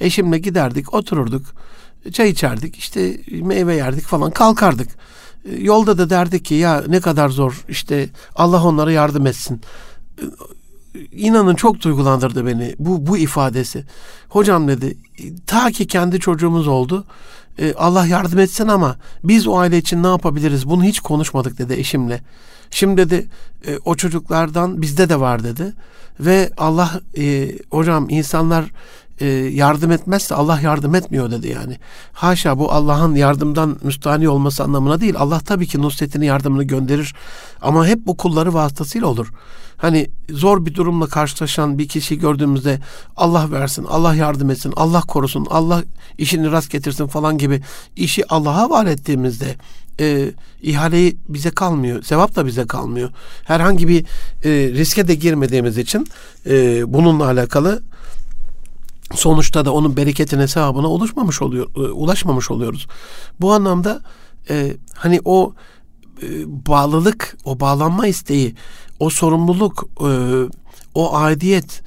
Eşimle giderdik, otururduk. Çay içerdik, işte meyve yerdik falan kalkardık. Yolda da derdik ki ya ne kadar zor işte Allah onlara yardım etsin. İnanın çok duygulandırdı beni bu bu ifadesi. Hocam dedi ta ki kendi çocuğumuz oldu e, Allah yardım etsin ama biz o aile için ne yapabiliriz bunu hiç konuşmadık dedi eşimle. Şimdi dedi e, o çocuklardan bizde de var dedi ve Allah e, hocam insanlar e, yardım etmezse Allah yardım etmiyor dedi yani. Haşa bu Allah'ın yardımdan müstahni olması anlamına değil. Allah tabii ki nusretini yardımını gönderir ama hep bu kulları vasıtasıyla olur. Hani zor bir durumla karşılaşan bir kişi gördüğümüzde Allah versin, Allah yardım etsin, Allah korusun, Allah işini rast getirsin falan gibi işi Allah'a havale ettiğimizde e, ihaleyi bize kalmıyor. Sevap da bize kalmıyor. Herhangi bir e, riske de girmediğimiz için e, bununla alakalı sonuçta da onun bereketine sevabına ulaşmamış oluyor, e, ulaşmamış oluyoruz. Bu anlamda e, hani o e, bağlılık, o bağlanma isteği, o sorumluluk, e, o aidiyet,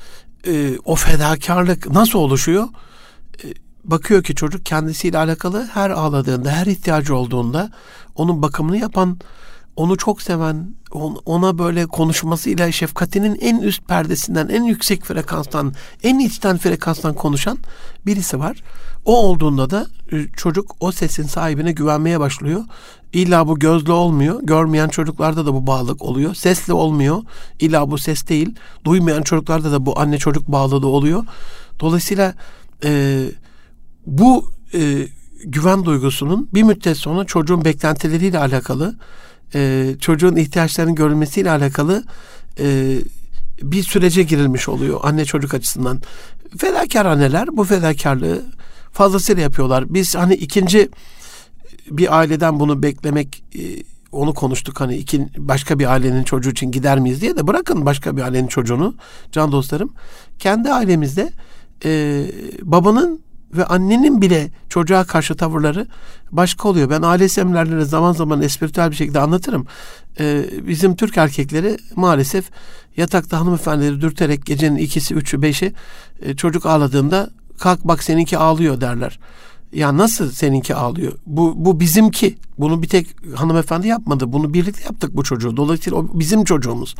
e, o fedakarlık nasıl oluşuyor? E, bakıyor ki çocuk kendisiyle alakalı her ağladığında, her ihtiyacı olduğunda onun bakımını yapan, onu çok seven, ona böyle konuşmasıyla şefkatinin en üst perdesinden, en yüksek frekanstan, en içten frekanstan konuşan birisi var. O olduğunda da e, çocuk o sesin sahibine güvenmeye başlıyor. İlla bu gözlü olmuyor. Görmeyen çocuklarda da bu bağlılık oluyor. Sesli olmuyor. İlla bu ses değil. Duymayan çocuklarda da bu anne çocuk bağlılığı oluyor. Dolayısıyla e, bu e, güven duygusunun bir müddet sonra çocuğun beklentileriyle alakalı e, çocuğun ihtiyaçlarının görülmesiyle alakalı e, bir sürece girilmiş oluyor anne çocuk açısından. Fedakar anneler bu fedakarlığı fazlasıyla yapıyorlar. Biz hani ikinci bir aileden bunu beklemek e, onu konuştuk hani iki, başka bir ailenin çocuğu için gider miyiz diye de bırakın başka bir ailenin çocuğunu can dostlarım. Kendi ailemizde e, babanın ve annenin bile çocuğa karşı tavırları başka oluyor. Ben aile seminerlerinde zaman zaman espritüel bir şekilde anlatırım. Ee, bizim Türk erkekleri maalesef yatakta hanımefendileri dürterek gecenin ikisi, üçü, beşi e, çocuk ağladığında kalk bak seninki ağlıyor derler. Ya nasıl seninki ağlıyor? Bu, bu bizimki. Bunu bir tek hanımefendi yapmadı. Bunu birlikte yaptık bu çocuğu. Dolayısıyla o bizim çocuğumuz.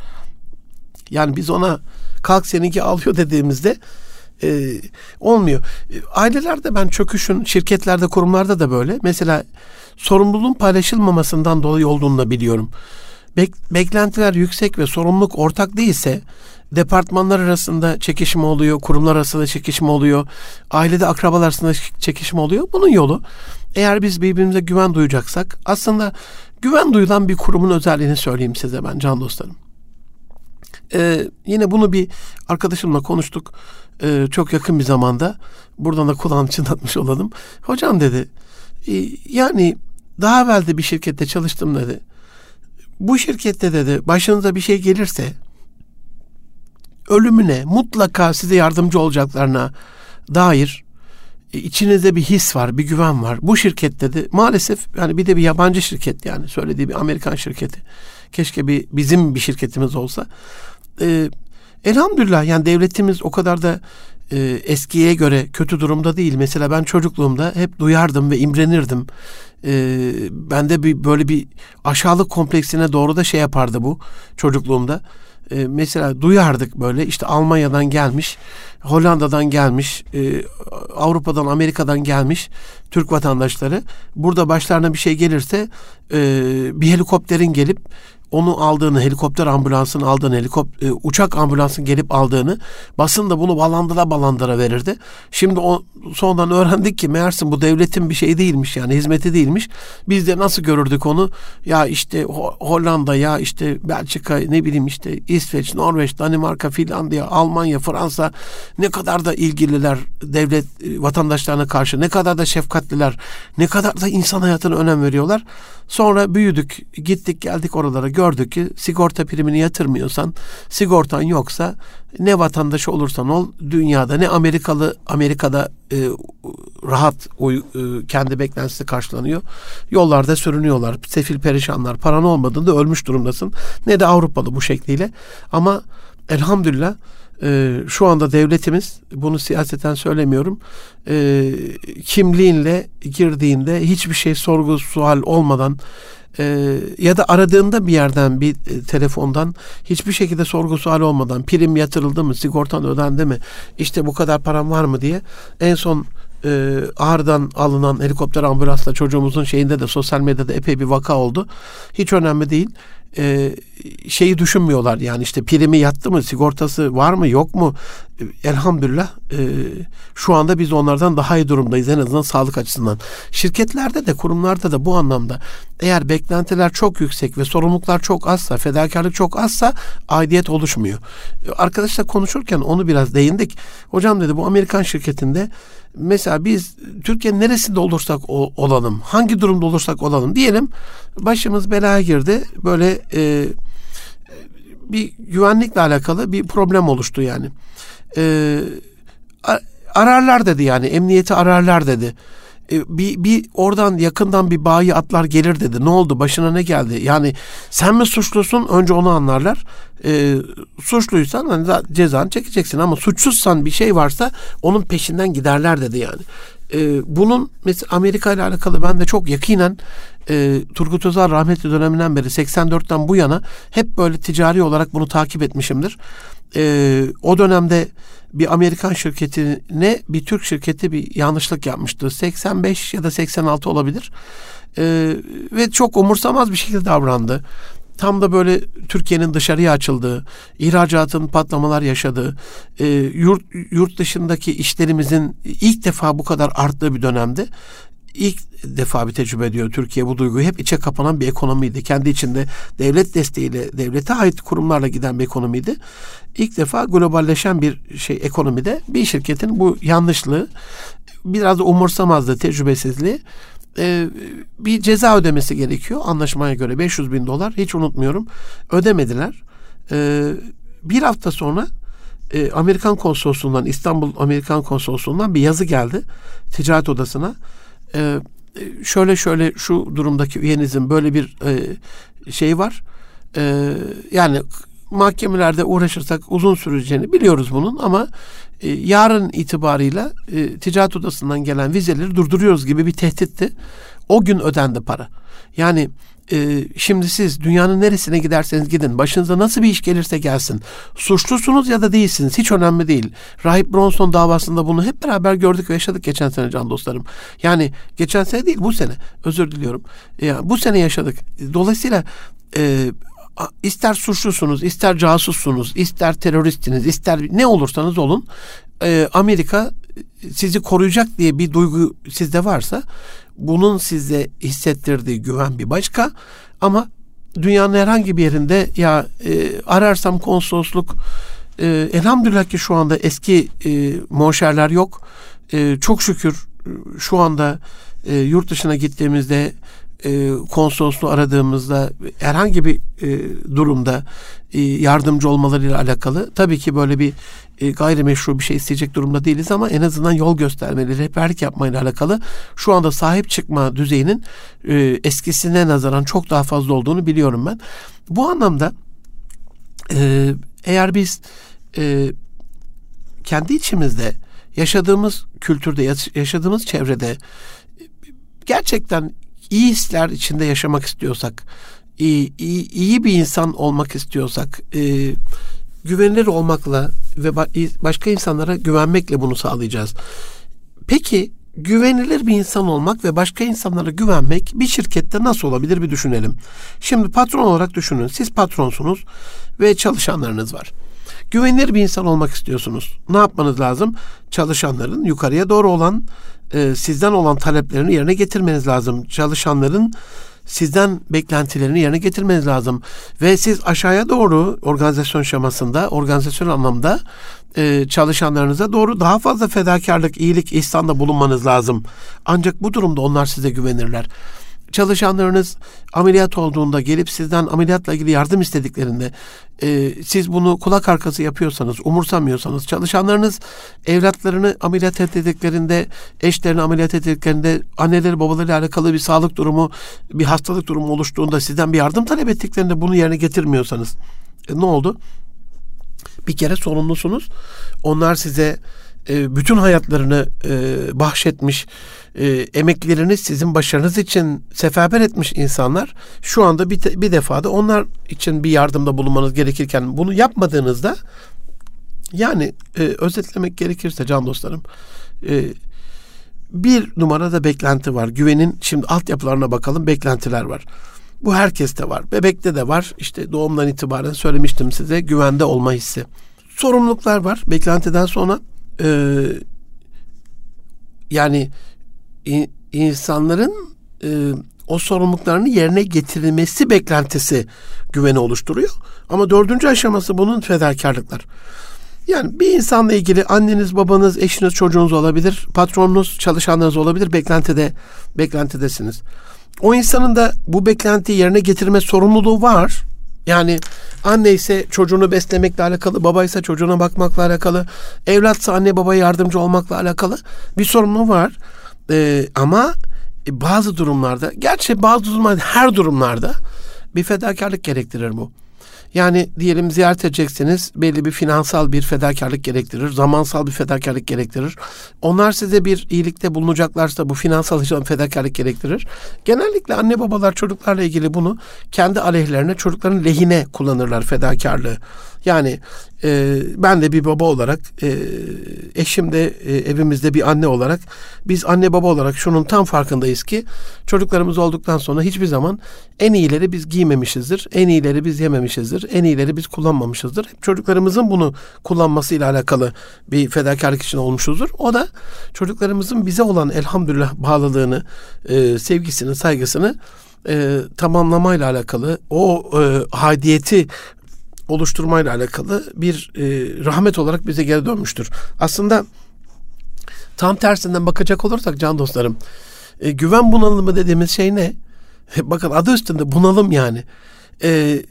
Yani biz ona kalk seninki ağlıyor dediğimizde e, olmuyor. E, ailelerde ben çöküşün şirketlerde kurumlarda da böyle. Mesela sorumluluğun paylaşılmamasından dolayı olduğunu da biliyorum. Bek, beklentiler yüksek ve sorumluluk ortak değilse departmanlar arasında çekişme oluyor, kurumlar arasında çekişme oluyor, ailede akrabalar arasında çekişme oluyor. Bunun yolu eğer biz birbirimize güven duyacaksak aslında güven duyulan bir kurumun özelliğini söyleyeyim size ben can dostlarım. Ee, yine bunu bir arkadaşımla konuştuk ee, çok yakın bir zamanda. Buradan da kulağını çınlatmış olalım. Hocam dedi e, yani daha evvel de bir şirkette çalıştım dedi. Bu şirkette dedi başınıza bir şey gelirse ölümüne mutlaka size yardımcı olacaklarına dair e, içinizde bir his var, bir güven var. Bu şirket dedi maalesef yani bir de bir yabancı şirket yani söylediği bir Amerikan şirketi. Keşke bir bizim bir şirketimiz olsa. Ee, elhamdülillah yani devletimiz o kadar da e, eskiye göre kötü durumda değil. Mesela ben çocukluğumda hep duyardım ve imrenirdim. E, bende bir böyle bir aşağılık kompleksine doğru da şey yapardı bu çocukluğumda. E, mesela duyardık böyle işte Almanya'dan gelmiş, Hollanda'dan gelmiş, e, Avrupa'dan, Amerika'dan gelmiş Türk vatandaşları. Burada başlarına bir şey gelirse e, bir helikopterin gelip onu aldığını, helikopter ambulansın aldığını, helikopter, e, uçak ambulansın gelip aldığını basın da bunu balandıra balandıra verirdi. Şimdi o sonradan öğrendik ki meğersin bu devletin bir şey değilmiş yani hizmeti değilmiş. Biz de nasıl görürdük onu? Ya işte Hollanda ya işte Belçika ne bileyim işte İsveç, Norveç, Danimarka, Finlandiya, Almanya, Fransa ne kadar da ilgililer devlet e, vatandaşlarına karşı ne kadar da şefkatliler ne kadar da insan hayatına önem veriyorlar. Sonra büyüdük, gittik geldik oralara gördük ki sigorta primini yatırmıyorsan, sigortan yoksa ne vatandaşı olursan ol dünyada ne Amerikalı Amerika'da e, rahat uy, e, kendi beklentisi karşılanıyor. Yollarda sürünüyorlar. Sefil perişanlar. Paran olmadığında ölmüş durumdasın. Ne de Avrupalı bu şekliyle. Ama elhamdülillah e, şu anda devletimiz bunu siyaseten söylemiyorum e, kimliğinle girdiğinde hiçbir şey sorgu sual olmadan e, ya da aradığında bir yerden bir e, telefondan hiçbir şekilde sorgu sual olmadan prim yatırıldı mı sigortan ödendi mi işte bu kadar param var mı diye en son e, Ağrı'dan alınan helikopter ambulansla çocuğumuzun şeyinde de sosyal medyada epey bir vaka oldu. Hiç önemli değil e, şeyi düşünmüyorlar. Yani işte primi yattı mı sigortası var mı yok mu? E, elhamdülillah e, şu anda biz onlardan daha iyi durumdayız. En azından sağlık açısından. Şirketlerde de kurumlarda da bu anlamda. Eğer beklentiler çok yüksek ve sorumluluklar çok azsa fedakarlık çok azsa aidiyet oluşmuyor. Arkadaşlar konuşurken onu biraz değindik. Hocam dedi bu Amerikan şirketinde mesela biz Türkiye'nin neresinde olursak olalım, hangi durumda olursak olalım diyelim başımız belaya girdi. Böyle e, bir güvenlikle alakalı bir problem oluştu yani. E, ararlar dedi yani emniyeti ararlar dedi. E, bir, bir oradan yakından bir bayi atlar gelir dedi. Ne oldu? Başına ne geldi? Yani sen mi suçlusun? Önce onu anlarlar. E, suçluysan hani cezanı çekeceksin ama suçsuzsan bir şey varsa onun peşinden giderler dedi yani. E, bunun mesela Amerika ile alakalı ben de çok yakinen e, Turgut Özal rahmetli döneminden beri 84'ten bu yana hep böyle ticari olarak bunu takip etmişimdir. E, o dönemde bir Amerikan şirketine bir Türk şirketi bir yanlışlık yapmıştı. 85 ya da 86 olabilir. Ee, ve çok umursamaz bir şekilde davrandı. Tam da böyle Türkiye'nin dışarıya açıldığı, ihracatın patlamalar yaşadığı, e, yurt, yurt dışındaki işlerimizin ilk defa bu kadar arttığı bir dönemde ilk defa bir tecrübe ediyor Türkiye bu duyguyu. Hep içe kapanan bir ekonomiydi. Kendi içinde devlet desteğiyle, devlete ait kurumlarla giden bir ekonomiydi. İlk defa globalleşen bir şey ekonomide bir şirketin bu yanlışlığı biraz da umursamazlığı, tecrübesizliği e, bir ceza ödemesi gerekiyor anlaşmaya göre 500 bin dolar hiç unutmuyorum ödemediler e, bir hafta sonra e, Amerikan konsolosluğundan İstanbul Amerikan konsolosluğundan bir yazı geldi ticaret odasına e, şöyle şöyle şu durumdaki üyenizin böyle bir e, şey var. E, yani mahkemelerde uğraşırsak uzun süreceğini biliyoruz bunun ama e, yarın itibarıyla e, ticaret odasından gelen vizeleri durduruyoruz gibi bir tehditti. O gün ödendi para. Yani e, şimdi siz dünyanın neresine giderseniz gidin başınıza nasıl bir iş gelirse gelsin suçlusunuz ya da değilsiniz hiç önemli değil. Rahip Bronson davasında bunu hep beraber gördük ve yaşadık geçen sene can dostlarım. Yani geçen sene değil bu sene özür diliyorum. Yani bu sene yaşadık. Dolayısıyla e, ister suçlusunuz, ister casussunuz, ister teröristiniz, ister ne olursanız olun e, Amerika sizi koruyacak diye bir duygu sizde varsa bunun size hissettirdiği güven bir başka ama dünyanın herhangi bir yerinde ya e, ararsam konsolosluk e, elhamdülillah ki şu anda eski e, monşerler yok. E, çok şükür şu anda e, yurt dışına gittiğimizde e, konsolosluğu aradığımızda herhangi bir e, durumda e, yardımcı olmalarıyla alakalı tabii ki böyle bir e, gayrimeşru bir şey isteyecek durumda değiliz ama en azından yol göstermeleri, rehberlik yapmayla alakalı şu anda sahip çıkma düzeyinin e, eskisine nazaran çok daha fazla olduğunu biliyorum ben. Bu anlamda e, eğer biz e, kendi içimizde yaşadığımız kültürde, yaşadığımız çevrede gerçekten iyi hisler içinde yaşamak istiyorsak, iyi, iyi, iyi bir insan olmak istiyorsak, e, güvenilir olmakla ve başka insanlara güvenmekle bunu sağlayacağız. Peki güvenilir bir insan olmak ve başka insanlara güvenmek bir şirkette nasıl olabilir bir düşünelim. Şimdi patron olarak düşünün. Siz patronsunuz ve çalışanlarınız var. Güvenilir bir insan olmak istiyorsunuz. Ne yapmanız lazım? Çalışanların yukarıya doğru olan e, sizden olan taleplerini yerine getirmeniz lazım. Çalışanların sizden beklentilerini yerine getirmeniz lazım. Ve siz aşağıya doğru organizasyon şemasında, organizasyon anlamda e, çalışanlarınıza doğru daha fazla fedakarlık, iyilik, ihsanda bulunmanız lazım. Ancak bu durumda onlar size güvenirler çalışanlarınız ameliyat olduğunda gelip sizden ameliyatla ilgili yardım istediklerinde e, siz bunu kulak arkası yapıyorsanız, umursamıyorsanız, çalışanlarınız evlatlarını ameliyat ettiklerinde, eşlerini ameliyat ettiklerinde, anneleri babaları alakalı bir sağlık durumu, bir hastalık durumu oluştuğunda sizden bir yardım talep ettiklerinde bunu yerine getirmiyorsanız e, ne oldu? Bir kere sorumlusunuz. Onlar size e, bütün hayatlarını e, bahşetmiş, e, emeklerini sizin başarınız için seferber etmiş insanlar şu anda bir, bir defada onlar için bir yardımda bulunmanız gerekirken bunu yapmadığınızda yani özetlemek gerekirse can dostlarım e, bir numarada beklenti var. Güvenin şimdi altyapılarına bakalım beklentiler var. Bu herkeste var. Bebekte de var. İşte doğumdan itibaren söylemiştim size güvende olma hissi. Sorumluluklar var. Beklentiden sonra e, yani insanların e, o sorumluluklarını yerine getirilmesi beklentisi güveni oluşturuyor. Ama dördüncü aşaması bunun fedakarlıklar. Yani bir insanla ilgili anneniz, babanız, eşiniz, çocuğunuz olabilir, patronunuz, çalışanlarınız olabilir, beklentide beklentidesiniz. O insanın da bu beklentiyi yerine getirme sorumluluğu var. Yani anne ise çocuğunu beslemekle alakalı, baba ise çocuğuna bakmakla alakalı, evlatsa anne babaya yardımcı olmakla alakalı bir sorumluluğu var. Ee, ama bazı durumlarda, gerçi bazı durumlarda, her durumlarda bir fedakarlık gerektirir bu. Yani diyelim ziyaret edeceksiniz belli bir finansal bir fedakarlık gerektirir, zamansal bir fedakarlık gerektirir. Onlar size bir iyilikte bulunacaklarsa bu finansal fedakarlık gerektirir. Genellikle anne babalar çocuklarla ilgili bunu kendi aleyhlerine, çocukların lehine kullanırlar fedakarlığı. Yani e, ben de bir baba olarak, e, eşim de e, evimizde bir anne olarak, biz anne baba olarak şunun tam farkındayız ki çocuklarımız olduktan sonra hiçbir zaman en iyileri biz giymemişizdir, en iyileri biz yememişizdir, en iyileri biz kullanmamışızdır. çocuklarımızın bunu kullanmasıyla alakalı bir fedakarlık için olmuşuzdur. O da çocuklarımızın bize olan elhamdülillah bağlılığını, e, sevgisini, saygısını e, tamamlamayla alakalı o e, hadiyeti oluşturmayla alakalı bir e, rahmet olarak bize geri dönmüştür. Aslında tam tersinden bakacak olursak can dostlarım e, güven bunalımı dediğimiz şey ne? Bakın adı üstünde bunalım yani. E,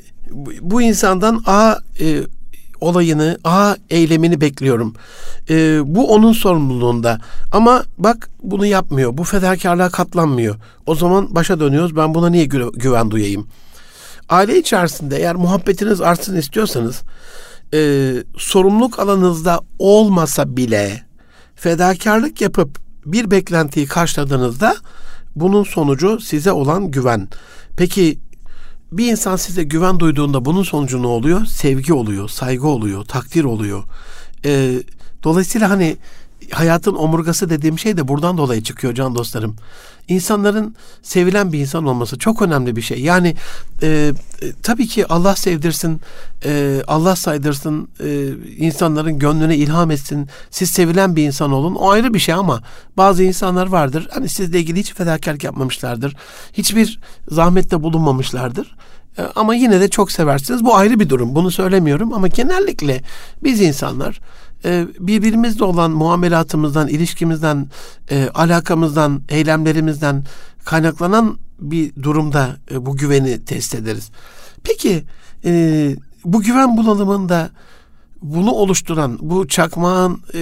bu insandan A e, olayını, A eylemini bekliyorum. E, bu onun sorumluluğunda. Ama bak bunu yapmıyor. Bu fedakarlığa katlanmıyor. O zaman başa dönüyoruz. Ben buna niye gü- güven duyayım? Aile içerisinde eğer muhabbetiniz artsın istiyorsanız e, sorumluluk alanınızda olmasa bile fedakarlık yapıp bir beklentiyi karşıladığınızda bunun sonucu size olan güven. Peki bir insan size güven duyduğunda bunun sonucu ne oluyor? Sevgi oluyor, saygı oluyor, takdir oluyor. E, dolayısıyla hani hayatın omurgası dediğim şey de buradan dolayı çıkıyor can dostlarım. İnsanların sevilen bir insan olması çok önemli bir şey. Yani e, e, tabii ki Allah sevdirsin, e, Allah saydırsın, e, insanların gönlüne ilham etsin. Siz sevilen bir insan olun. O ayrı bir şey ama bazı insanlar vardır. Hani sizle ilgili hiç fedakarlık yapmamışlardır. Hiçbir zahmette bulunmamışlardır. E, ama yine de çok seversiniz. Bu ayrı bir durum. Bunu söylemiyorum ama genellikle biz insanlar e, birbirimizle olan muamelatımızdan, ilişkimizden, e, alakamızdan, eylemlerimizden kaynaklanan bir durumda e, bu güveni test ederiz. Peki e, bu güven bulanımında bunu oluşturan, bu çakmağın e,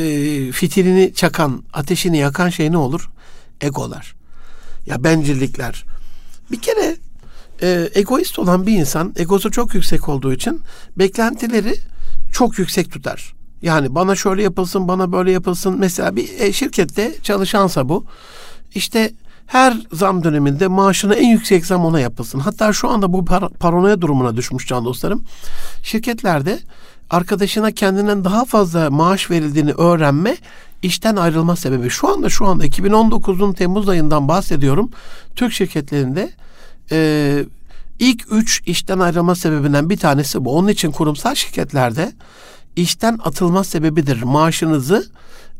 fitilini çakan, ateşini yakan şey ne olur? Egolar. Ya bencillikler. Bir kere egoist olan bir insan, egosu çok yüksek olduğu için beklentileri çok yüksek tutar. Yani bana şöyle yapılsın, bana böyle yapılsın. Mesela bir e, şirkette çalışansa bu. İşte her zam döneminde maaşına en yüksek zam ona yapılsın. Hatta şu anda bu par- paranoya durumuna düşmüş can dostlarım. Şirketlerde arkadaşına kendinden daha fazla maaş verildiğini öğrenme işten ayrılma sebebi. Şu anda şu anda 2019'un Temmuz ayından bahsediyorum. Türk şirketlerinde e, ilk üç işten ayrılma sebebinden bir tanesi bu. Onun için kurumsal şirketlerde işten atılma sebebidir. Maaşınızı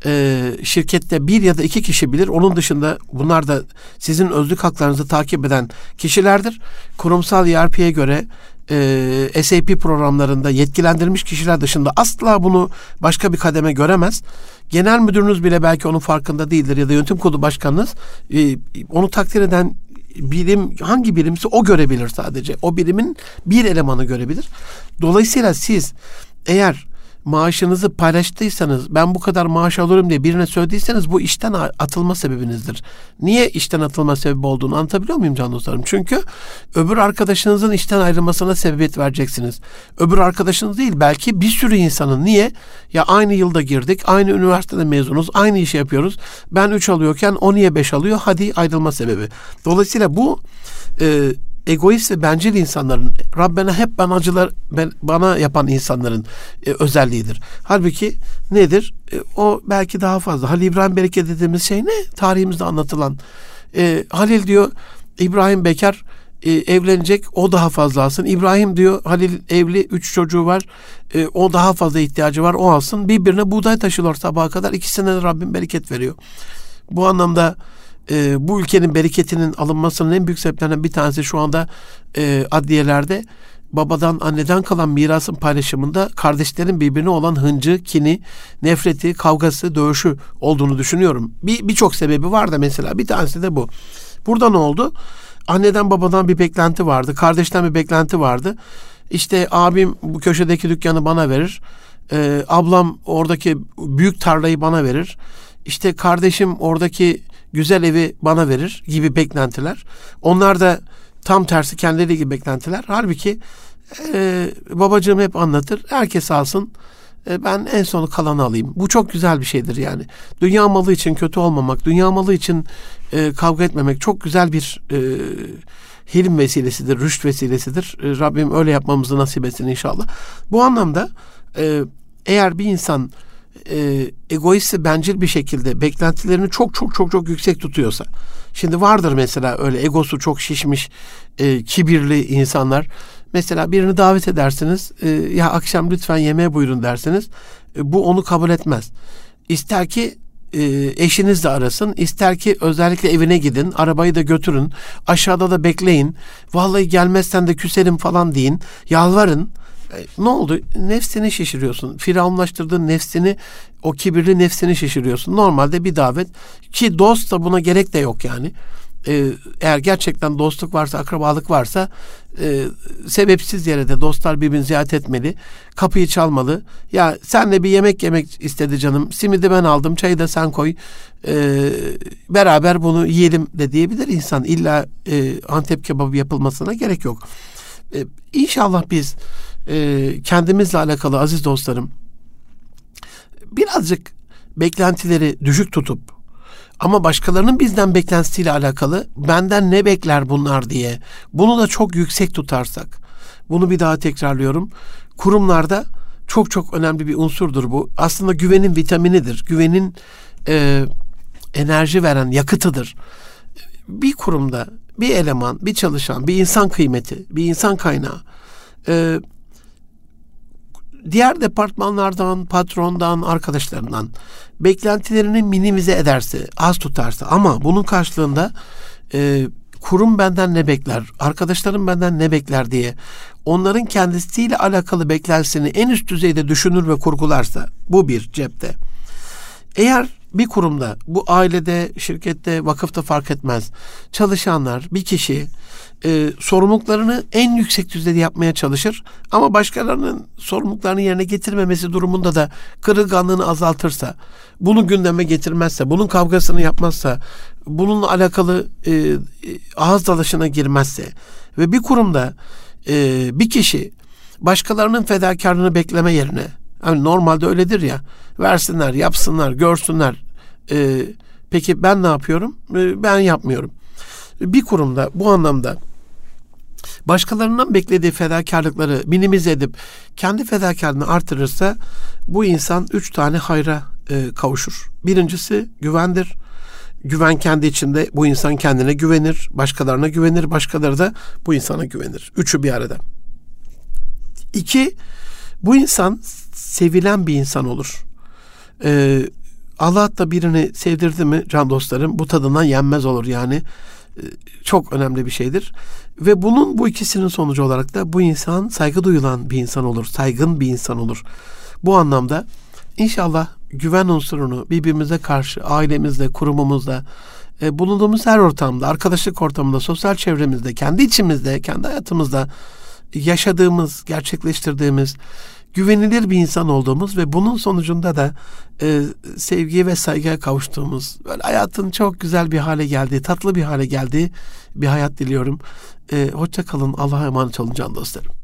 e, şirkette bir ya da iki kişi bilir. Onun dışında bunlar da sizin özlük haklarınızı takip eden kişilerdir. Kurumsal ERP'ye göre e, SAP programlarında yetkilendirilmiş kişiler dışında asla bunu başka bir kademe göremez. Genel müdürünüz bile belki onun farkında değildir ya da yönetim kurulu başkanınız e, onu takdir eden birim hangi birimse o görebilir sadece. O birimin bir elemanı görebilir. Dolayısıyla siz eğer maaşınızı paylaştıysanız ben bu kadar maaş alırım diye birine söylediyseniz bu işten atılma sebebinizdir. Niye işten atılma sebebi olduğunu anlatabiliyor muyum can dostlarım? Çünkü öbür arkadaşınızın işten ayrılmasına sebebiyet vereceksiniz. Öbür arkadaşınız değil belki bir sürü insanın. Niye? Ya aynı yılda girdik, aynı üniversitede mezunuz, aynı işi yapıyoruz. Ben 3 alıyorken o niye 5 alıyor? Hadi ayrılma sebebi. Dolayısıyla bu e, egoist ve bencil insanların Rabbena hep bana acılar ben, bana yapan insanların e, özelliğidir. Halbuki nedir? E, o belki daha fazla. Halil İbrahim Bereket dediğimiz şey ne? Tarihimizde anlatılan. E, Halil diyor İbrahim bekar e, evlenecek o daha fazla alsın. İbrahim diyor Halil evli üç çocuğu var. E, o daha fazla ihtiyacı var o alsın. Birbirine buğday taşıyorlar sabaha kadar. İkisine de Rabbim bereket veriyor. Bu anlamda e, bu ülkenin bereketinin alınmasının en büyük sebeplerinden bir tanesi şu anda e, adliyelerde babadan anneden kalan mirasın paylaşımında kardeşlerin birbirine olan hıncı, kini, nefreti, kavgası, dövüşü olduğunu düşünüyorum. Bir birçok sebebi var da mesela bir tanesi de bu. Burada ne oldu? Anneden babadan bir beklenti vardı, kardeşten bir beklenti vardı. İşte abim bu köşedeki dükkanı bana verir. Ee, ablam oradaki büyük tarlayı bana verir. İşte kardeşim oradaki güzel evi bana verir gibi beklentiler. Onlar da tam tersi kendileri gibi beklentiler. Halbuki e, babacığım hep anlatır. Herkes alsın. E, ben en sonu kalanı alayım. Bu çok güzel bir şeydir yani. Dünya malı için kötü olmamak, dünya malı için e, kavga etmemek çok güzel bir e, hilim vesilesidir, rüşt vesilesidir. E, Rabbim öyle yapmamızı nasip etsin inşallah. Bu anlamda e, eğer bir insan e, egoist ve bencil bir şekilde beklentilerini çok çok çok çok yüksek tutuyorsa. Şimdi vardır mesela öyle egosu çok şişmiş, e, kibirli insanlar. Mesela birini davet edersiniz, e, ya akşam lütfen yemeğe buyurun dersiniz. E, bu onu kabul etmez. İster ki e, eşiniz de arasın. ister ki özellikle evine gidin. Arabayı da götürün. Aşağıda da bekleyin. Vallahi gelmezsen de küserim falan deyin. Yalvarın. E, ne oldu? Nefsini şişiriyorsun. Firavunlaştırdığın nefsini, o kibirli nefsini şişiriyorsun. Normalde bir davet ki dost da buna gerek de yok yani. Ee, eğer gerçekten dostluk varsa, akrabalık varsa e, sebepsiz yere de dostlar birbirini ziyaret etmeli. Kapıyı çalmalı. Ya senle bir yemek yemek istedi canım. Simidi ben aldım, çayı da sen koy. Ee, beraber bunu yiyelim de diyebilir insan. İlla e, Antep kebabı yapılmasına gerek yok. Ee, inşallah biz e, kendimizle alakalı aziz dostlarım birazcık beklentileri düşük tutup ama başkalarının bizden beklentisiyle alakalı benden ne bekler bunlar diye bunu da çok yüksek tutarsak bunu bir daha tekrarlıyorum. Kurumlarda çok çok önemli bir unsurdur bu. Aslında güvenin vitaminidir. Güvenin e, enerji veren yakıtıdır. Bir kurumda bir eleman, bir çalışan, bir insan kıymeti, bir insan kaynağı e, diğer departmanlardan, patrondan, arkadaşlarından beklentilerini minimize ederse, az tutarsa ama bunun karşılığında e, kurum benden ne bekler, arkadaşlarım benden ne bekler diye onların kendisiyle alakalı beklentisini en üst düzeyde düşünür ve kurgularsa bu bir cepte. Eğer bir kurumda, bu ailede, şirkette, vakıfta fark etmez. Çalışanlar, bir kişi e, sorumluluklarını en yüksek düzeyde yapmaya çalışır. Ama başkalarının sorumluluklarını yerine getirmemesi durumunda da kırılganlığını azaltırsa, bunu gündeme getirmezse, bunun kavgasını yapmazsa, bununla alakalı e, ağız dalaşına girmezse ve bir kurumda e, bir kişi başkalarının fedakarlığını bekleme yerine Hani normalde öyledir ya. Versinler, yapsınlar, görsünler. Ee, peki ben ne yapıyorum? Ee, ben yapmıyorum. Bir kurumda bu anlamda başkalarından beklediği fedakarlıkları minimize edip kendi fedakarlığını artırırsa bu insan üç tane hayra e, kavuşur. Birincisi güvendir. Güven kendi içinde bu insan kendine güvenir, başkalarına güvenir, başkaları da bu insana güvenir. Üçü bir arada. İki, bu insan sevilen bir insan olur. Ee, Allah da birini sevdirdi mi can dostlarım bu tadından yenmez olur yani. Ee, çok önemli bir şeydir. Ve bunun bu ikisinin sonucu olarak da bu insan saygı duyulan bir insan olur. Saygın bir insan olur. Bu anlamda inşallah güven unsurunu birbirimize karşı ailemizde, kurumumuzda, e, bulunduğumuz her ortamda, arkadaşlık ortamında, sosyal çevremizde, kendi içimizde, kendi hayatımızda yaşadığımız, gerçekleştirdiğimiz güvenilir bir insan olduğumuz ve bunun sonucunda da e, sevgiye ve saygıya kavuştuğumuz, böyle hayatın çok güzel bir hale geldiği, tatlı bir hale geldiği bir hayat diliyorum. E, hoşça kalın, Allah'a emanet olun can dostlarım.